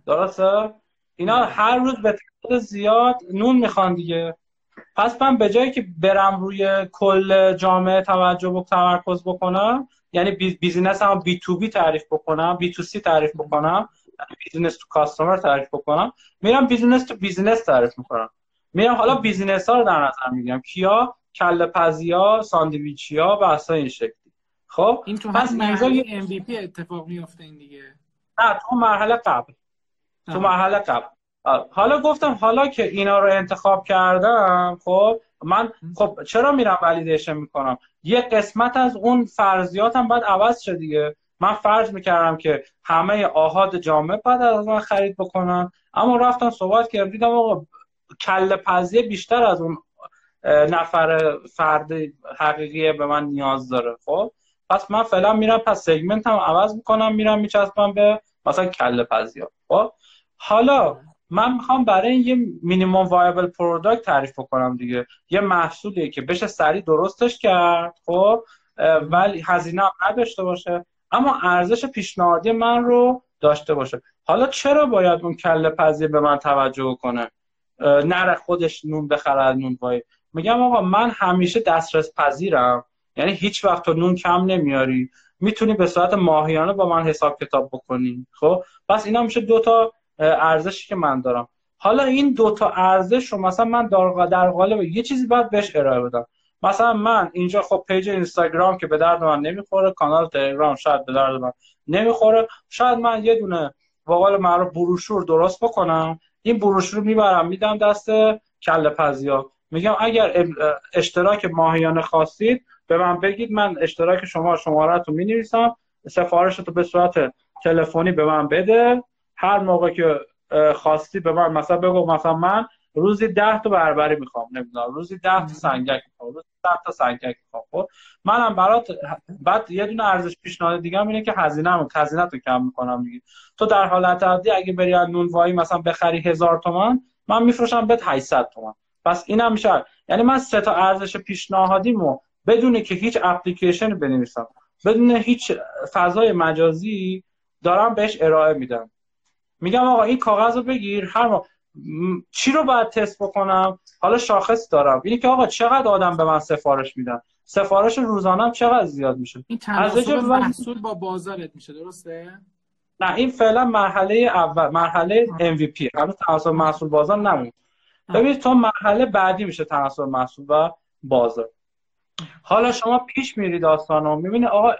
درسته؟ اینا هر روز به تعداد زیاد نون می‌خوان دیگه. پس من به جایی که برم روی کل جامعه توجه و تمرکز بکنم یعنی business م B2B تعریف بکنم B2C تعریف بکنم یعنی business to customer تعریف بکنم میرم business to business تعریف می‌کنم. میرم حالا business ها رو در نظر می‌گیرم. کیا؟ کله‌پزیا ساندویچیا و اصلا این شکلی. خب این تو پس مرحله MVP اتفاق میفته این دیگه. نه تو مرحله قبل. تو مرحله قبل. حالا گفتم حالا که اینا رو انتخاب کردم خب من خب چرا میرم ولیدیشن می‌کنم؟ یه قسمت از اون فرضیاتم باید عوض شه دیگه. من فرض می‌کردم که همه آهاد جامعه باید از من خرید بکنم اما رفتم صحبت کردم دیدم آقا کل پزیه بیشتر از اون نفر فرد حقیقی به من نیاز داره خب؟ پس من فعلا میرم پس segment م عوض می‌کنم میرم میچسبم به مثلا کله پزیا خب؟ حالا من می‌خوام برای یه minimum viable product تعریف کنم دیگه. یه محصولی که بشه سریع درستش کرد خب؟ ولی هزینه هم نداشته باشه اما ارزش پیشنهادی من رو داشته باشه. حالا چرا باید اون کله پزیه به من توجه کنه؟ نره خودش نون بخره نون وای میگم آقا من همیشه دسترس پذیرم. یعنی هیچ وقت تو نون کم نمیاری. می‌تونی به صورت ماهیانه با من حساب کتاب بکنی. خب؟ پس اینا میشه دو تا ارزشی که من دارم. حالا این دوتا ارزش رو مثلا من در قالب یه چیزی باید بهش ارائه بدم. مثلا من اینجا خب پیج اینستاگرام که به درد من نمی‌خوره کانال تلگرام شاید به درد من نمی‌خوره. شاید من یه دونه واقعا معروف بروشور درست بکنم. این بروشور می‌برم میدم دست کله پزیا میگم اگر اشتراک ماهیانه خواستید به من بگید من اشتراک شما شماره تو می سفارش تو به صورت تلفنی به من بده. هر موقع که خواستی به من مثلا بگو مثلا من روزی ده تا بربری می‌خوام نمی‌دونم روزی ده تا سنگک می‌خوام روزی ده تا سنگک می‌خوام خب؟ منم برات بعد یه دونه ارزش پیشنهاد دیگه هم اینه که هزینه هزینه تو کم می‌کنم دیگه. تو در حالت عادی اگه بری از نونوایی مثلا بخری هزار تومان من میفروشم بهت 800 تومان. پس اینم میشه. یعنی من سه تا ارزش پیشنهادیمو بدون که هیچ اپلیکیشن بنویسم. بدون هیچ فضای مجازی دارم بهش ارائه میدم. میگم آقا این کاغذ رو بگیر هر ما چی رو باید تست بکنم؟ حالا شاخص دارم. اینی که آقا چقدر آدم به من سفارش میدن؟ سفارش روزانم چقدر زیاد میشه؟ این تناسب محصول با بازارت میشه درسته؟ نه این فعلا مرحله اول مرحله MVP هنوز تناسب محصول بازار نمون ببینید تو مرحله بعدی میشه تناسب محصول و بازار. حالا شما پیش میرید داستانو می‌بینی آقا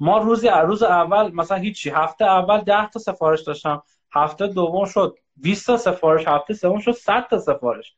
ما روزی روز اول مثلا هیچی هفته اول 10 تا سفارش داشتم هفته دوم شد 20 تا سفارش هفته سوم شد 100 تا سفارش.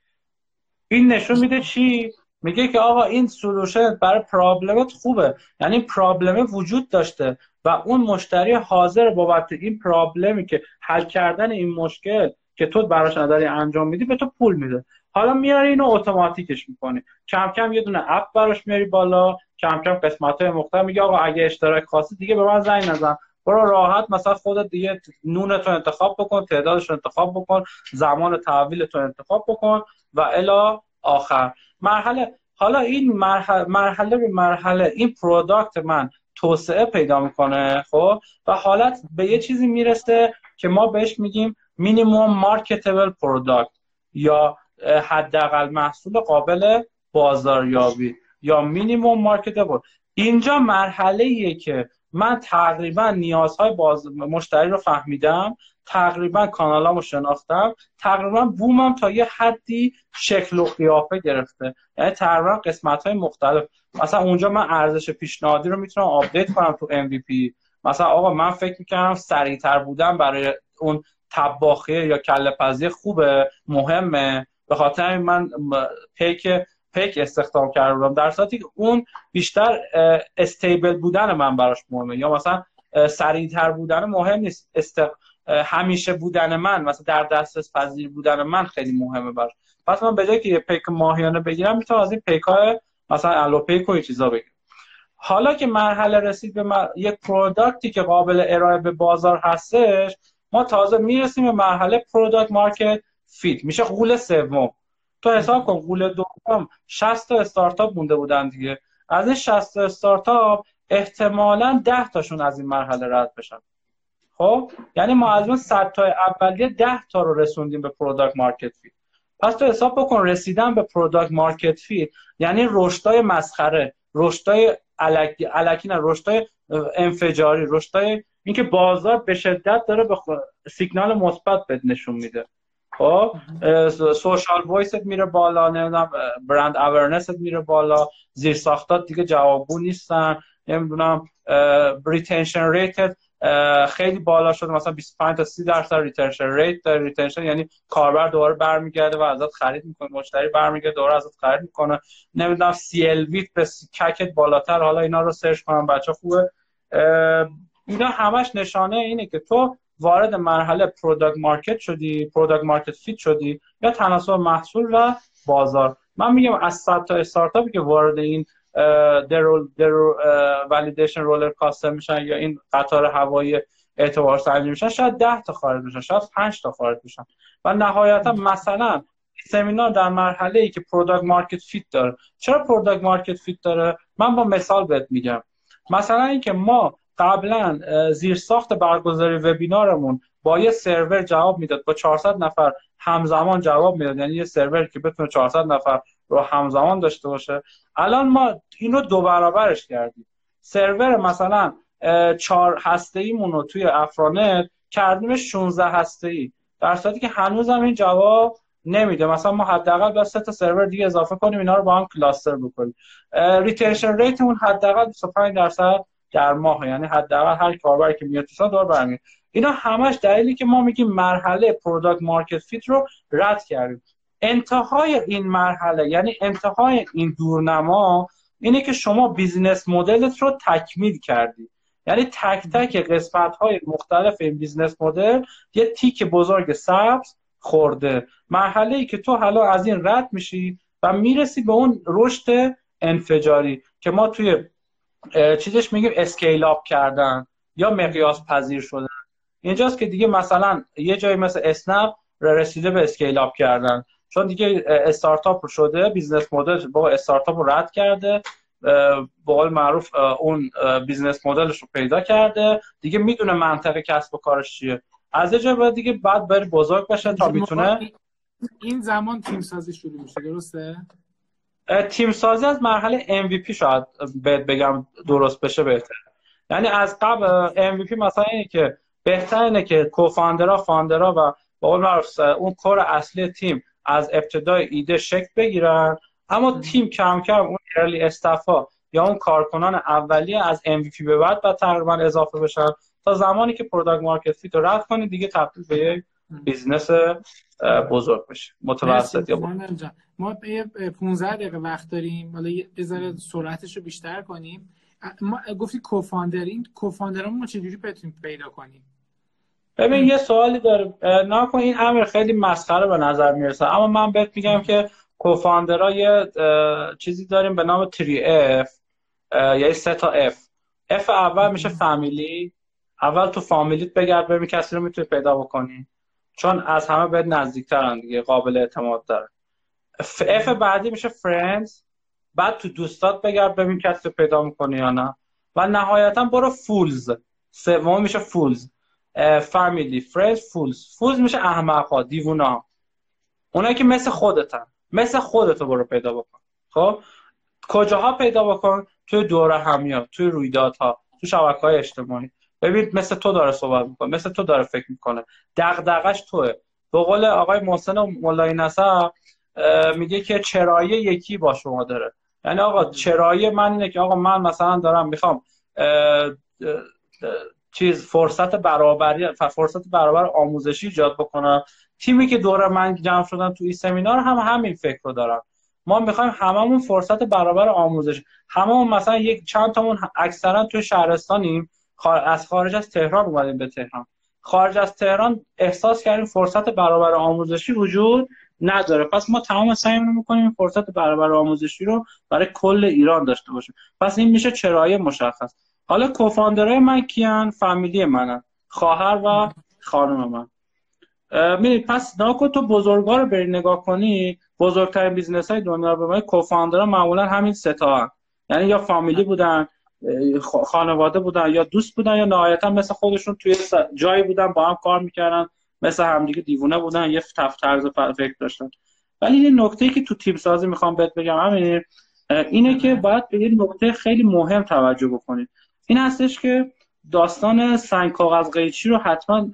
این نشون میده چی؟ میگه که آقا این سولوشن برای پرابلمت خوبه یعنی پرابلم وجود داشته و اون مشتری حاضر بابت این problem ی که حل کردن این مشکل که تو براش نداری انجام میدی به تو پول میده. حالا میاری اینو اتوماتیکش می‌کنی. کم کم یه دونه app براش میاری بالا. کم کم قسمت های مختلف. میگه آقا اگه اشتراک خاصی دیگه به من زنگ نزن. برو راحت. مثلا خودت دیگه نونتو انتخاب بکن تعدادش رو انتخاب بکن زمان تحویلتو انتخاب بکن و الا آخر. مرحله حالا این مرحله مرحله به مرحله این product من توسعه پیدا می‌کنه خب؟ و حالا به یه چیزی می‌رسه که ما بهش میگیم minimum marketable product یا حداقل محصول قابل بازاریابی یا minimum marketable اینجا مرحله ایه که من تقریبا نیازهای باز... مشتری رو فهمیدم تقریبا کانالامو شناختم تقریبا بومم تا یه حدی شکل و قیافه گرفته. یعنی تقریبا قسمت های مختلف. مثلا اونجا من ارزش پیشنهادی رو می‌تونم update کنم تو MVP مثلا آقا من فکر می‌کنم سریعتر بودن برای اون طباخی یا کله پزی خوبه مهمه. به خاطر من پیک پیک استخدام کرده بودم در صورتی که اون بیشتر stable بودن من براش مهمه. یا مثلا سریعتر بودن مهم نیست. همیشه بودن من مثلا در دسترس پذیر بودن من خیلی مهمه براش. پس من به جای که پیک ماهیانه بگیرم می‌تونم از این پیک های مثلا الو پیک و چیزا بگیرم. حالا که مرحله رسید به من... یک product ی که قابل ارائه به بازار هستش ما تازه می‌رسیم به مرحله product market fit. میشه غول سوم. تو حساب کن غول دوم 60 تا استارتاپ مونده بودن دیگه. از این 60 تا استارتاپ احتمالا 10 تاشون از این مرحله رد بشن. خب؟ یعنی ما از اون 100 تا اولیه 10 تا رو رسوندیم به product market fit پس تو حساب بکن رسیدن به product market fit یعنی رشدای مسخره رشدای الکی الکی نه رشدای انفجاری رشدای اینکه بازار به شدت داره به سیگنال مثبت بد نشون میده. خب social voice ت میره بالا نمی‌دونم brand awareness ت میره بالا زیر ساختات دیگه جوابگو نیستن نمی‌دونم retention rate خیلی بالا شده مثلا 25 تا 30 درصد retention rate داره retention یعنی کاربر دوباره برمیگرده و ازت خرید می‌کنه مشتری برمیگرده دوباره ازت خرید می‌کنه. نمی‌دونم CLV ت به CAC ت بالاتر حالا اینا رو search کنم بچه خوبه. اینا همش نشانه اینه که تو وارد مرحله product market شدی product market fit شدی یا تناسب محصول و بازار. من میگم از 100 تا استارتاپی که وارد این در validation roller coaster میشن یا این قطار هوایی اعتبار سنجی میشن شاید 10 تا خارج میشن شاید 5 تا خارج میشن و نهایتا مثلا سمینار در مرحله ای که product market fit داره. چرا product market fit داره؟ من با مثال بهت میگم. مثلا اینکه ما قبلا زیر ساخت برگزاری وبینارمون با یه سرور جواب می‌داد. با 400 نفر همزمان جواب می‌داد. یعنی یه سرور که بتونه 400 نفر رو همزمان داشته باشه. الان ما اینو دو برابرش کردیم. سرور مثلا چهار هسته ایمون رو توی افرانت کردیم 16 هسته ای در صورتی که هنوز هم این جواب نمیده. مثلا ما حداقل با سه تا سرور دیگه اضافه کنیم اینا رو با هم cluster بکنیم. retention rate مون حداقل 25 درصد. در ماه یعنی حداقل هر کاربری که میاد تو دور برمیاد اینا همش دلیلی که ما میگیم مرحله product market fit رو رد کردیم. انتهای این مرحله یعنی انتهای این دورنما اینه که شما business model ت رو تکمیل کردی. یعنی تک تک قسمت های مختلف این business model یه تیک بزرگ سبز خورده. مرحله ای که تو حالا از این رد میشی و می‌رسی به اون رشد انفجاری که ما توی چیزش میگیم scale up کردن یا مقیاس پذیر شدن. اینجاست که دیگه مثلا یه جایی مثل اسنپ رسیده به scale up کردن. چون دیگه استارتاپ شده business model با استارتاپ رو رد کرده به قول معروف اون business model ش رو پیدا کرده. دیگه می‌دونه منطق کسب و کارش چیه. از یه باید دیگه بعد بری بزرگ بشه تا می‌تونه این زمان تیم سازی شروع میشه درسته؟ تیم سازی از مرحله MVP شاید بگم درست بشه بهتر. یعنی از قبل MVP مثلا اینه که بهتر اینه که co-founder ا founder ا و با اون کار اصلی تیم از ابتدای ایده شکل بگیرن. اما تیم کم کم اون early staff ا یا اون کارکنان اولیه از MVP به بعد بعد تقریبا اضافه بشن. تا زمانی که product market fit رو رد کنید دیگه تبدیل به یک business بزرگ بشه. متوسط یا ما 15 دقیقه وقت داریم. حالا یه ذره سرعتش رو بیشتر کنیم. ما گفتی کوفاندر این کوفاندرامون ما چجوری بتونیم پیدا کنیم؟ ببین یه سوالی داره. نکن این امر خیلی مسخره به نظر می‌رسه. اما من بهت میگم که کوفاندرها یه چیزی داریم به نام 3F یعنی سه تا F F اول میشه فامیلی. اول تو فامیلیت بگرد ببین کسی رو می‌تونی پیدا بکنی. چون از همه بهت نزدیکترن دیگه قابل اعتماد داره F بعدی میشه friends بعد تو دوستات بگرد ببین کسی پیدا می‌کنی یا نه. و نهایتا برو fools سوم میشه fools family friends fools fools میشه احمق ها دیوونا. اونایی که مثل خودتن. مثل خودتو برو پیدا بکن. خب؟ کجاها پیدا بکن؟ توی دورهمیات توی رویدادها تو شبکه های اجتماعی. ببین مثل تو داره صحبت می‌کنه مثل تو داره فکر می‌کنه. دغدغش توه. به قول آقای محسن مولای نصر میگه که چرایی یکی با شما داره. یعنی آقا چرایی من اینه که آقا من مثلا دارم می‌خوام چیز فرصت برابری فرصت برابر آموزشی ایجاد بکنم. تیمی که دور من جمع شدن تو این سمینار هم همین فکر رو دارن. ما می‌خوایم هممون فرصت برابر آموزش هممون مثلا یک چند تامون اکثرا تو شهرستانیم. از خارج از تهران اومدیم به تهران. خارج از تهران احساس کردیم فرصت برابر آموزشی وجود نداره. پس ما تمام سعیمون می‌کنیم فرصت برابر آموزشی رو برای کل ایران داشته باشیم. پس این میشه چرای مشخص. حالا co-founder ای من کیان؟ فامیلی منن. خواهر و خانم من. می پس ناکو تو بزرگا رو بری نگاه کنی بزرگترین business های دنیا به co-founder ها معمولا همین ستا یعنی یا فامیلی بودن خانواده بودن یا دوست بودن یا نهایتا مثل خودشون توی جایی بودن با هم کار می‌کردن مثل همدیگه دیوونه بودن یه تف طرز فکر داشتن. ولی یه نکته که تو تیم سازی می‌خوام بهت بگم همین اینه که باید به یه نکته خیلی مهم توجه بکنید این هستش که داستان سنگ کاغذ قیچی رو حتما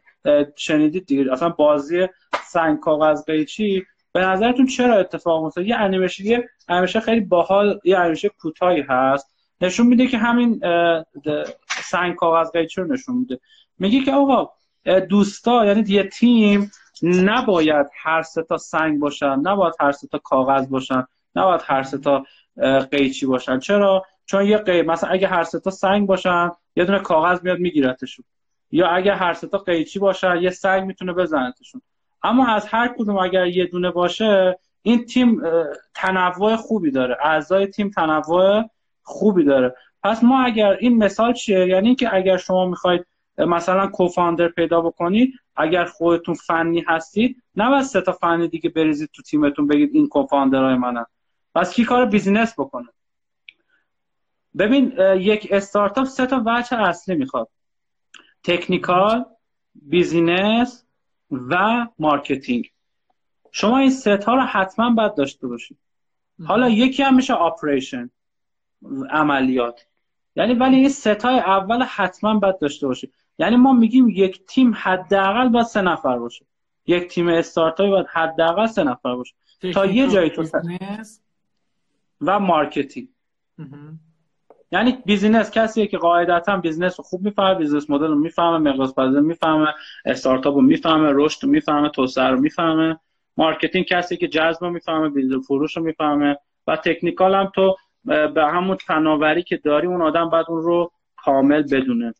شنیدید دیگه. اصلا بازی سنگ کاغذ قیچی به نظرتون چرا اتفاق افتاد یه انیمیشن یه انیمیشن خیلی باحال یه انیمیشن کوتاهی هست. نشون میده که همین سنگ کاغذ قیچی رو نشون میده. میگه که آقا دوستا یعنی یه تیم نباید هر سه تا سنگ باشن نباید هر سه تا کاغذ باشن نباید هر سه تا قیچی باشن. چرا؟ چون یه قی... مثلا اگه هر سه تا سنگ باشن یه دونه کاغذ میاد میگیرتشون. یا اگه هر سه تا قیچی باشن یه سنگ می‌تونه بزنتشون. اما از هر کدوم اگر یه دونه باشه این تیم تنوع خوبی داره. اعضای تیم تنوع خوبی داره. پس ما اگر این مثال چیه؟ یعنی که اگر شما می‌خواید مثلا کوفاندر پیدا بکنید اگر خودتون فنی هستید نه سه تا فنی دیگه بریزید تو تیمتون بگید این کوفاندرهای منن. پس کی کار بیزینس بکنه؟ ببین یک استارتاپ سه تا وجه اصلی می‌خواد. technical business و marketing. شما این سه تا رو حتما باید داشته باشید. حالا یکی هم میشه operation عملیات. یعنی ولی این ستای اول حتما باید داشته باشید یعنی ما میگیم یک تیم حداقل باید سه نفر باشه. یک تیم استارتاپی باید حداقل سه نفر باشه. تا یه جایی تو و marketing. یعنی business کسیه که قاعدتا business رو خوب می‌فهمه business model رو می‌فهمه مقیاس پذیر می‌فهمه استارتاپ رو می‌فهمه رشد رو می‌فهمه توسعه رو می‌فهمه. marketing کسی که جذب رو می‌فهمه business فروش رو می‌فهمه. و technical هم تو به همون فناوری که داری اون آدم بعد اون رو کامل بدونه.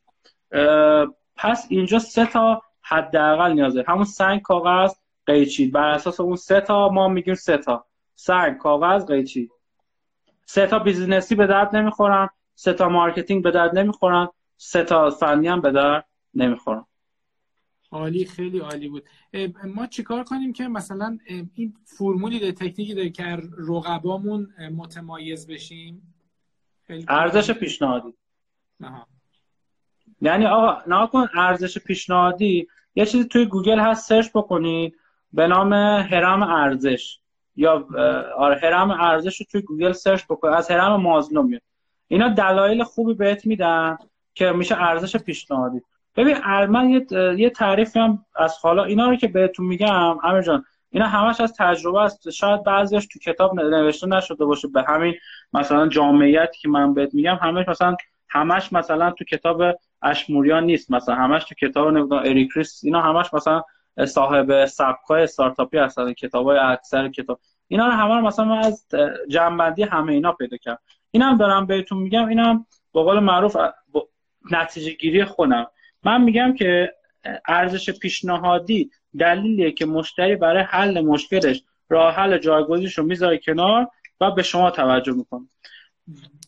پس اینجا سه تا حداقل نیازه همون سنگ کاغذ قیچی. بر اساس اون سه تا ما میگیم سه تا. سنگ کاغذ قیچی. سه تا business ی به درد نمی‌خورن. سه تا marketing به درد نمی‌خورن. سه تا فنی هم به درد نمی‌خورن. عالی خیلی عالی بود. ما چیکار کنیم که مثلا این فرمولی تکنیکی داره که رقبامون متمایز بشیم؟ ارزش پیشنهادی. یعنی آقا نکن ارزش پیشنهادی. یه چیزی توی گوگل هست search بکنید. به نام هرم ارزش. یا آره هرم ارزش رو توی گوگل search بکنید. از هرم مازلو میاد. اینا دلایل خوبی بهت میدن که میشه ارزش پیشنهادی. ببین من یه, یه تعریفی هم از حالا اینا رو که بهتون میگم امیر جان اینا همش از تجربه است. شاید بعضیش تو کتاب نوشته نشده باشه. به همین مثلا جامعیتی که من بهت میگم همش مثلا همش مثلا تو کتاب اش موریا نیست. مثلا همش تو کتاب نمی‌دونم اریک ریس اینا همش مثلا صاحب سبکای استارتاپی هستن. کتابای اکثر کتاب. اینا رو همه مثلا من از جنبندی همه اینا پیدا کردم. اینم دارم بهتون میگم. اینم با قول معروف نتیجه گیری خودم من میگم که ارزش پیشنهادی دلیلیه که مشتری برای حل مشکلش راه حل جایگزینش رو می‌ذاره کنار و به شما توجه می‌کنه.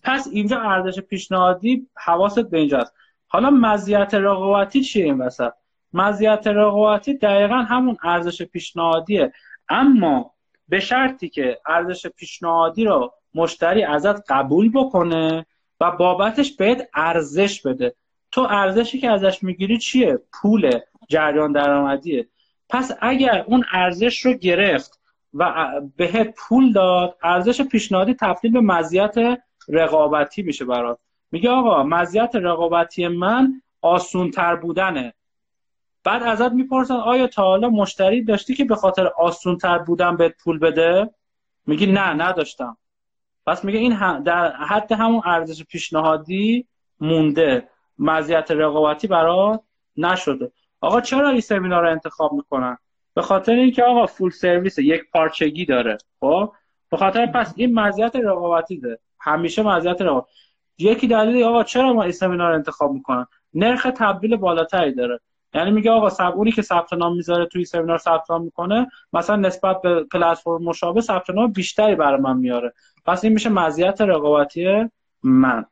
پس اینجا ارزش پیشنهادی حواست به اینجاست. حالا مزیت رقابتی چیه این وسط؟ مزیت رقابتی دقیقا همون ارزش پیشنهادیه. اما به شرطی که ارزش پیشنهادی رو مشتری ازت قبول بکنه و بابتش بهت ارزش بده. تو ارزشی که ازش می‌گیری چیه؟ پول جریان درآمدیه. پس اگر اون ارزش رو گرفت و بهت پول داد ارزش پیشنهادی تبدیل به مزیت رقابتی میشه برات. میگه آقا مزیت رقابتی من آسون تر بودنه. بعد ازت می‌پرسن آیا تا حالا مشتری داشتی که به خاطر آسون تر بودن بهت پول بده؟ میگی نه نداشتم. پس میگه این در حد همون ارزش پیشنهادی مونده. مزیت رقابتی برات نشده. آقا چرا این سمینار رو انتخاب می‌کنن؟ به خاطر اینکه آقا فول سرویس یک پارچگی داره خب؟ به خاطر پس این مزیت رقابتی ده. همیشه مزیت رقابت. یکی دلیل آقا چرا ما این سمینار رو انتخاب می‌کنن؟ نرخ تبدیل بالاتری داره. یعنی میگه آقا سب اونی که ثبت نام می‌ذاره توی سمینار ثبت نام می‌کنه مثلا نسبت به پلتفرم مشابه ثبت نام بیشتری برای من میاره پس این میشه مزیت رقابتی من.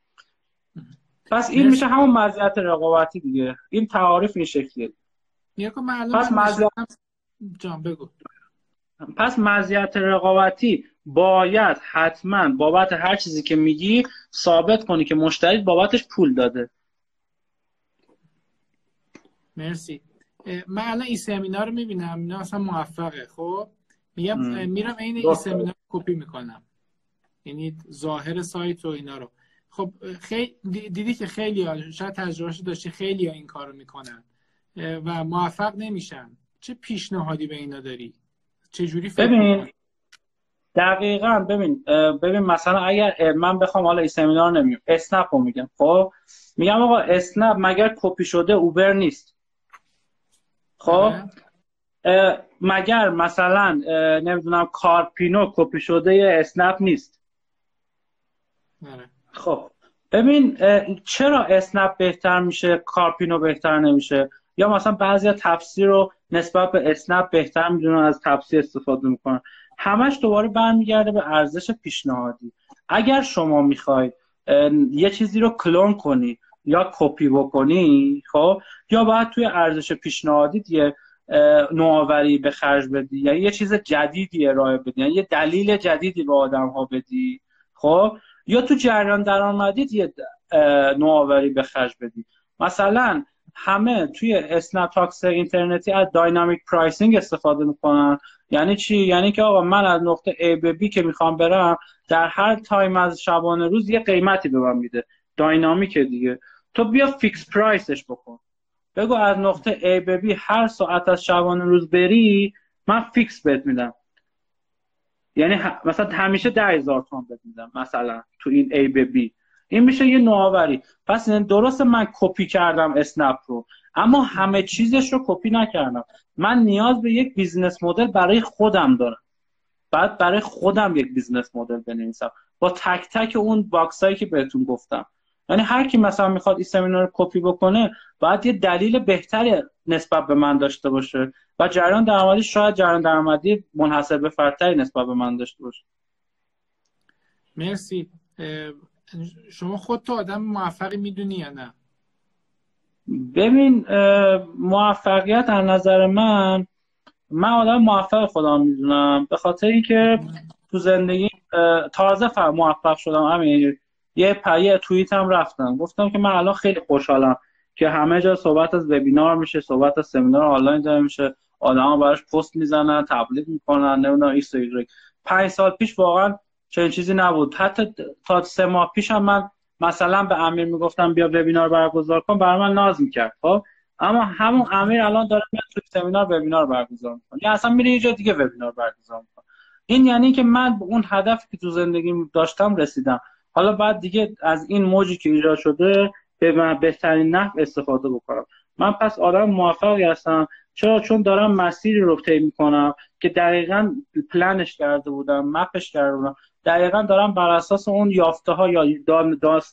پس این میشه همون مزیت رقابتی دیگه. این تعاریف این شکلیه. پس مزیت جان بگو. پس مزیت رقابتی باید حتما بابت هر چیزی که میگی ثابت کنی که مشتری بابتش پول داده. مرسی. من الان این سمینار رو می‌بینم. اینا اصلا موفقه. خب؟ میگم میرم این این سمینار کپی می‌کنم. یعنی ظاهر سایت و اینا رو. خب خیلی دیدی که خیلی شاید تجربهش داشتی خیلی ها این کارو می‌کنن. و موفق نمیشن. چه پیشنهادی به اینا داری؟ چه جوری فکر ببین دقیقا ببین ببین مثلا اگر من بخوام حالا این سمینار نمیام اسنپ رو میگم خب؟ میگم آقا اسنپ مگر کپی شده اوبر نیست؟ خب؟ آره. مگر مثلا نمی‌دونم کارپینو کپی شده اسنپ نیست؟ آره. خب ببین چرا اسنپ بهتر میشه کارپینو بهتر نمیشه؟ یا مثلا بعضی تفسیر رو نسبت به اسنپ بهتر می‌دونن از تفسیر استفاده می‌کنن. همش دوباره برمیگرده به ارزش پیشنهادی. اگر شما می‌خواید یه چیزی رو کلون کنی یا کپی بکنی خب یا باید توی ارزش پیشنهادی یه نوآوری به خرج بدی یا یه چیز جدیدی ارائه بدی یعنی یه دلیل جدیدی به آدم ها بدی خب یا تو جریان درآمدی یه نوآوری به خرج بدی. مثلا همه توی اسنپ تاکسی اینترنتی از dynamic pricing استفاده می‌کنن. یعنی چی؟ یعنی که آقا من از نقطه A به B که می‌خوام برم در هر time از شبانه روز یه قیمتی به من میده. dynamic دیگه. تو بیا fix price ش بکن. بگو از نقطه A به B هر ساعت از شبانه روز بری من fix بهت میدم. یعنی مثلا همیشه ده هزار تومن بهت میدم مثلا تو این A به B. این میشه یه نوآوری. پس درست من کپی کردم اسنپ رو اما همه چیزش رو کپی نکردم. من نیاز به یک business model برای خودم دارم. بعد برای خودم یک business model بنویسم. با تک تک اون box هایی که بهتون گفتم. یعنی هر کی مثلا می‌خواد این سمینار رو کپی بکنه باید یه دلیل بهتری نسبت به من داشته باشه. و جریان درآمدی شاید جریان درآمدی منحصر به فردتری نسبت به من داشته باشه. مرسی. شما خود تو آدم موفقی می‌دونی یا نه؟ ببین موفقیت از نظر من من آدم موفق خودم می‌دونم. به خاطر اینکه تو زندگی تازه فهم موفق شدم امیر. یه پیه توییت هم رفتم گفتم که من الان خیلی خوشحالم که همه جا صحبت از وبینار میشه صحبت از سمینار آنلاین داره میشه. آدما براش پست می‌زنن تبلیغ می‌کنن نمی‌دونم X پنج سال پیش واقعا چنین چیزی نبود. حتی تا سه ماه پیش هم من مثلا به امیر می‌گفتم بیا وبینار برگزار کن برای من ناز می‌کرد خب؟ اما همون امیر الان داره میاد تو سمینار وبینار برگزار می‌کنه. یا اصلا میره یه جا دیگه وبینار برگزار می‌کنه. این یعنی که من به اون هدفی که تو زندگی داشتم رسیدم. حالا بعد دیگه از این موجی که ایجاد شده به من بهترین نحو استفاده بکنم. من پس آدم موفقی هستم. چرا؟ چون دارم مسیری رو طی می‌کنم که دقیقا پلنش کرده بودم مپش کرده بودم. دقیقا دارم بر اساس اون یافته ها یا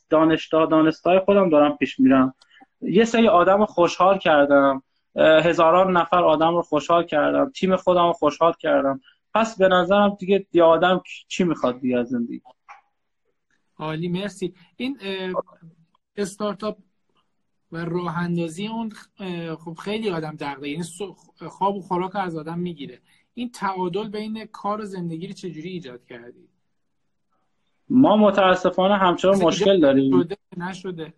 دانشتا دانسته خودم دارم پیش میرم. یه سری آدم خوشحال کردم. هزاران نفر آدم رو خوشحال کردم. تیم خودم رو خوشحال کردم. پس به نظرم دیگه یه آدم چی می‌خواد دیگه از زندگی؟ عالی مرسی. این استارتاپ و راه اندازی اون خب خیلی آدم دغدغه یعنی خواب و خوراک از آدم می‌گیره. این تعادل بین کار و زندگی رو چجوری ایجاد کردی؟ ما متاسفانه همچنان مشکل داریم. شده نشده.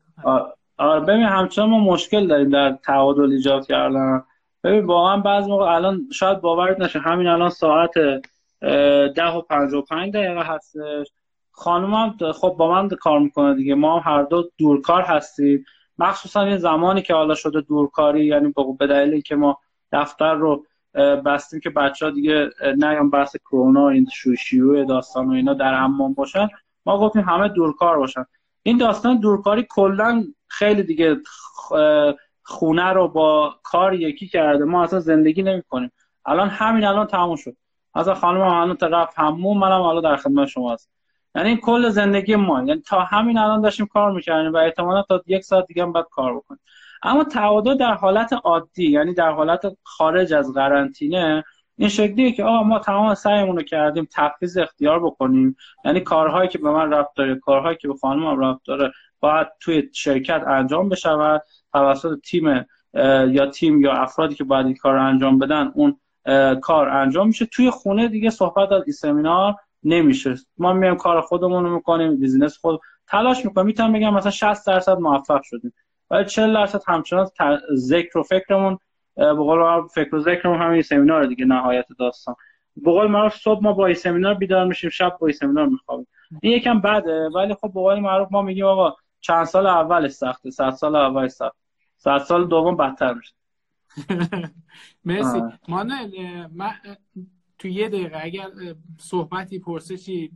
آره ببین همچنان ما مشکل داریم در تعادل ایجاد کردن. ببین واقعا بعض موقع الان شاید باورت نشه همین الان ساعت ده و پنج و پنج دقیقه هستش. خانم هم خب با من کار می‌کنه دیگه. ما هم هر دو دورکار هستیم. مخصوصا یه زمانی که حالا شده دورکاری یعنی به دلیل اینکه ما دفتر رو بستیم که بچه ها دیگه نیام بحث کرونا این شوشیو داستان و اینا در حمام باشن. ما گفتیم همه دورکار باشن. این داستان دورکاری کلا خیلی دیگه خونه رو با کار یکی کرده. ما اصلا زندگی نمی کنیم الان همین الان تموم شد. از خانم هم الان رفت همون منم حالا در خدمت شما هست یعنی کل زندگی ما. یعنی تا همین الان داشتیم کار می‌کردیم و احتمالا تا یک ساعت دیگه هم باید کار بکنیم. اما تعادل در حالت عادی یعنی در حالت خارج از قرنطینه این شکلیه که آقا ما تمام سعیمون رو کردیم تفویض اختیار بکنیم. یعنی کارهایی که به من رفت داره کارهایی که به خانمم رفت داره باید توی شرکت انجام بشود. توسط تیم یا تیم یا افرادی که باید این کار رو انجام بدن اون کار انجام میشه. توی خونه دیگه صحبت از این سمینار نمیشه. ما میایم کار خودمون رو می‌کنیم بیزینس خود تلاش می‌کنیم. می‌تونم بگم مثلا 60 درصد موفق شدیم. ولی 40 درصد همچنان ذکر و فکرمون به قول فکر و ذکرمون همین سمینار دیگه نهایت داستان. به قول معروف صبح ما با این سمینار بیدار میشیم شب با این سمینار میخوابیم. این یکم بده ولی خب به قول معروف ما میگیم آقا چند سال اول سخته صد سال اول سخت صد سال دوم بدتر میشه. مرسی. مانل من تو یه دقیقه اگر صحبتی پرسشی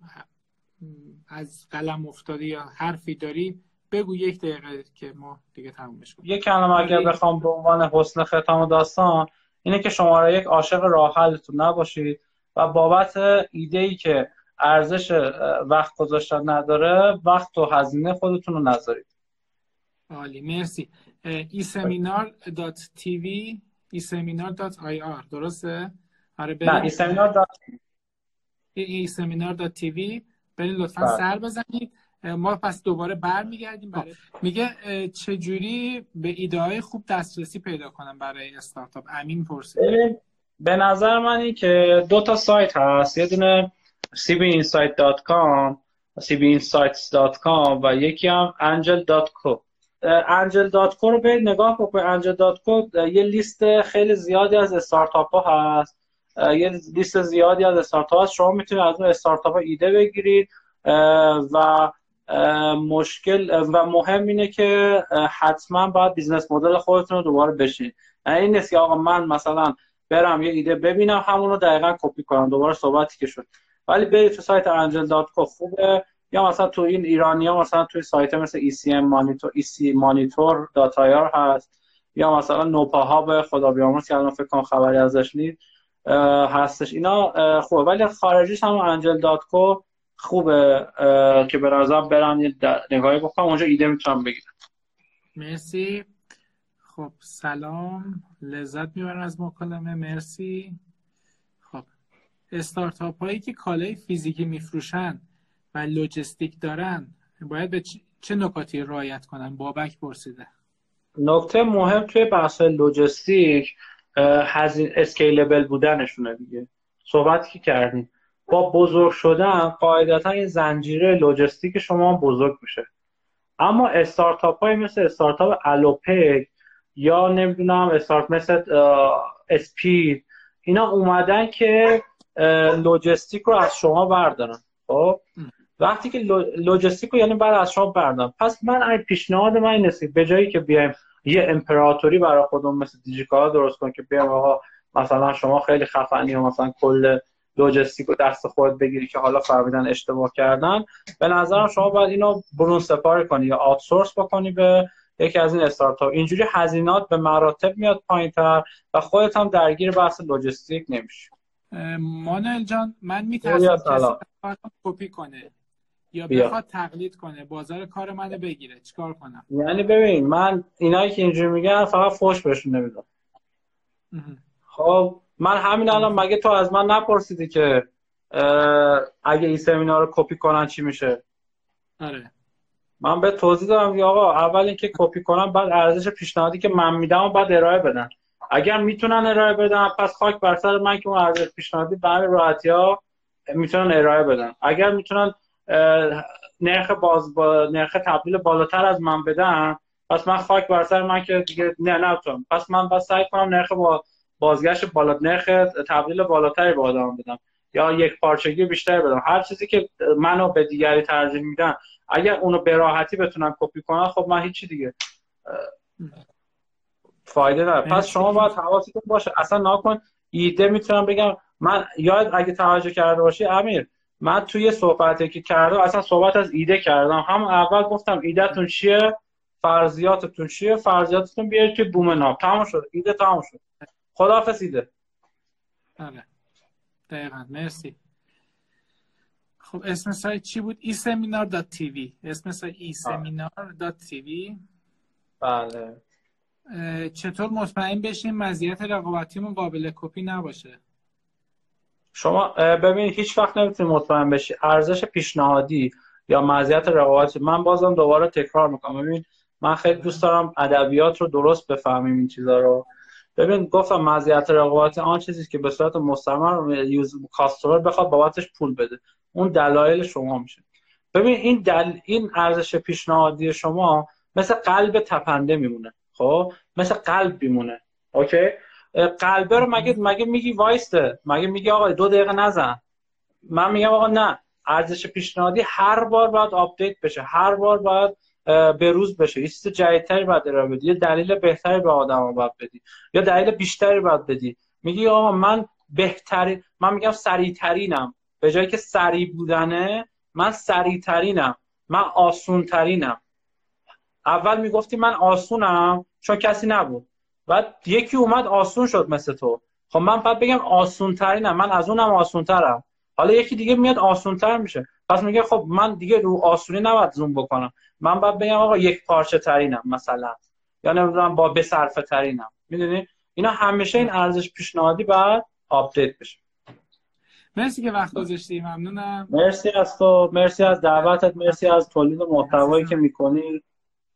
از قلم افتاده یا حرفی داری بگو یک دقیقه که ما دیگه تمومش کنیم. یک کلمه اگر بخوام به عنوان حسن ختام داستان اینه که شما یک عاشق راه حلتون نباشید و بابت ایده ای که ارزش وقت گذاشتن نداره وقت و هزینه خودتون رو نذارید. عالی مرسی. eSeminar dot TV eSeminar dot IR درسته؟ آره نه eSeminar dot eSeminar dot TV. لطفا بله. سر بزنید. ما پس دوباره برمیگردیم برای میگه چجوری به ایده های خوب دسترسی پیدا کنم برای استارتاپ؟ امین پرسید. به نظر من این که دو تا سایت هست. یه دونه cbinsight.com cbinsights.com و یکی هم angel.co angel.co رو برید نگاه بکنید angel.co یه لیست خیلی زیادی از استارتاپ ها هست. یه لیست زیادی از استارتاپ هست. شما می‌تونید از اون استارتاپ ایده بگیرید. و مشکل و مهم اینه که حتما باید business model خودتون رو دوباره بشین یعنی این نیست که آقا من مثلا برم یه ایده ببینم همون رو دقیقا کپی کنم دوباره صحبتی که شد. ولی برید تو سایت angel.co خوبه. یا مثلا تو این ایرانی ها مثلا توی سایت مثل ECM monitor EC monitor dot ir هست. یا مثلا نوپاها به خدا بیامرز که الان فکر کنم خبری ازش نیست. هستش. اینا خوبه. ولی خارجیش هم angel.co خوبه که به نظرم یه نگاهی بکنم اونجا ایده می‌تونم بگیرم. مرسی. خب سلام. لذت می‌برم از مکالمه. مرسی. خب استارتاپ هایی که کالای فیزیکی میفروشن و لوجستیک دارن باید به چه نکاتی رعایت کنن؟ بابک پرسیده. نکته مهم توی بحث لوجستیک هزین اسکیلبل بودنشونه دیگه. صحبتی که کردیم؟ با بزرگ شدن قاعدتا این زنجیره لوجستیک شما بزرگ میشه. اما استارتاپ های مثل استارتاپ الوپک یا نمی‌دونم استارت مثل اسپید اینا اومدن که لوجستیک رو از شما بردارن. خب؟ وقتی که لوجستیک رو یعنی بعد از شما بردارن. پس من پیشنهاد من این به جایی که بیایم یه امپراتوری برای خودمون مثل دیجیکالا درست کن که بیایم آقا مثلا شما خیلی خفنی و مثلا کل لوجستیک رو دست خود بگیری که حالا فهمیدن اشتباه کردن. به نظرم شما باید اینو برون سپاری کنی یا آتسورس بکنی به یکی از این استارتاپ. اینجوری هزینات به مراتب میاد پایینتر و خودت هم درگیر بحث لوجستیک نمیشی. مانل جان من میترسم کسی کپی کنه. یا بخواد تقلید کنه بازار کار منو بگیره چیکار کنم؟ یعنی ببین من اینایی که اینجوری میگن فقط فوش بهشون نمیدم خب من همین الان مگه تو از من نپرسیدی که اگه این سمینار رو کپی کنن چی میشه؟ آره. من به توضیح دادم که آقا اول اینکه کپی کنن بعد ارزش پیشنهادی که من میدم و بعد ارائه بدن. اگر می‌تونن ارائه بدن پس خاک بر سر من که اون ارزش پیشنهادی به همین راحتی ها می‌تونن ارائه بدن. اگر می‌تونن نرخ باز با نرخ تبدیل بالاتر از من بدن پس من خاک بر سر من که دیگه نه نتونم پس من بس سعی کنم نرخ با بازگشت بالا نرخ تبدیل بالاتری به آدم بدم یا یک پارچگی بیشتری بدم. هر چیزی که منو به دیگری ترجیح میدن اگر اونو به راحتی بتونم کپی کنم خب من هیچی دیگه. فایده نداره پس شما باید حواستون باشه. اصلا ناکن. ایده می‌تونم بگم. من یاد اگه توجه کرده باشی امیر من توی صحبتی که کردم اصلا صحبت از ایده کردم. هم اول گفتم ایدهتون چیه؟ فرضیاتتون چیه؟ فرضیاتتون بیارید که بوم ناب. تمام شد. ایده تمام شد. خداحافظ ایده. بله. دقیقا. مرسی. خب اسم سایت چی بود؟ eSeminar dot tv اسم سایت eSeminar dot tv بله چطور مطمئن بشیم مزیت رقابتیمون قابل کپی نباشه؟ شما ببین هیچ وقت نمی‌تونی مطمئن بشی ارزش پیشنهادی یا مزیت رقابتی. من بازم دوباره تکرار می‌کنم. ببین من خیلی دوست دارم ادبیات رو درست بفهمیم این چیزا رو. ببین گفتم مزیت رقابتی آن چیزی که به صورت مستمر یوز کاستمر بخواد بابتش پول بده. اون دلایل شما میشه. ببین این دل... این ارزش پیشنهادی شما مثل قلب تپنده میمونه. خب؟ مثل قلب میمونه. اوکی؟ قلبه رو مگه مگه میگی وایسته؟ مگه میگی آقا دو دقیقه نزن. من میگم آقا نه. ارزش پیشنهادی هر بار باید update بشه. هر بار باید به روز بشه. یه چیز جدیدتری باید ارائه بدی. یه دلیل بهتری به آدم باید بدی. یا دلیل بیشتری باید بدی. میگی آقا من بهتری من میگم سریعترینم. به جایی که سریع بودنه من سریعترینم. من آسونترینم. اول می‌گفتی من آسونم چون کسی نبود. بعد یکی اومد آسون شد مثل تو. خب من بعد بگم آسون ترینم من از اونم آسون ترم حالا یکی دیگه میاد آسون تر میشه. پس میگه خب من دیگه رو آسونی نباید زوم بکنم. من باید بگم آقا یک پارچه ترینم مثلا. یا نمی‌دونم با به صرفه ترینم. می‌دونی؟ اینا همیشه این ارزش پیشنهادی باید update بشه. مرسی که وقت گذاشتی. ممنونم. مرسی از تو. مرسی از دعوتت. مرسی از تولید محتوایی که می‌کنی.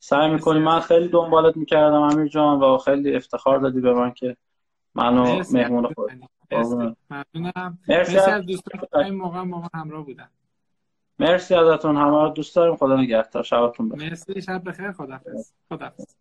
سعی می‌کنی. من خیلی دنبالت می‌کردم امیر جان و خیلی افتخار دادی به من که منو مهمون خود ممنونم. مرسی از دوستان. این موقع ما همراه بودن. مرسی ازتون. همه دوست داریم. خدا نگهدار. شبتون بخیر. مرسی. شب بخیر. خدافظ خدافظ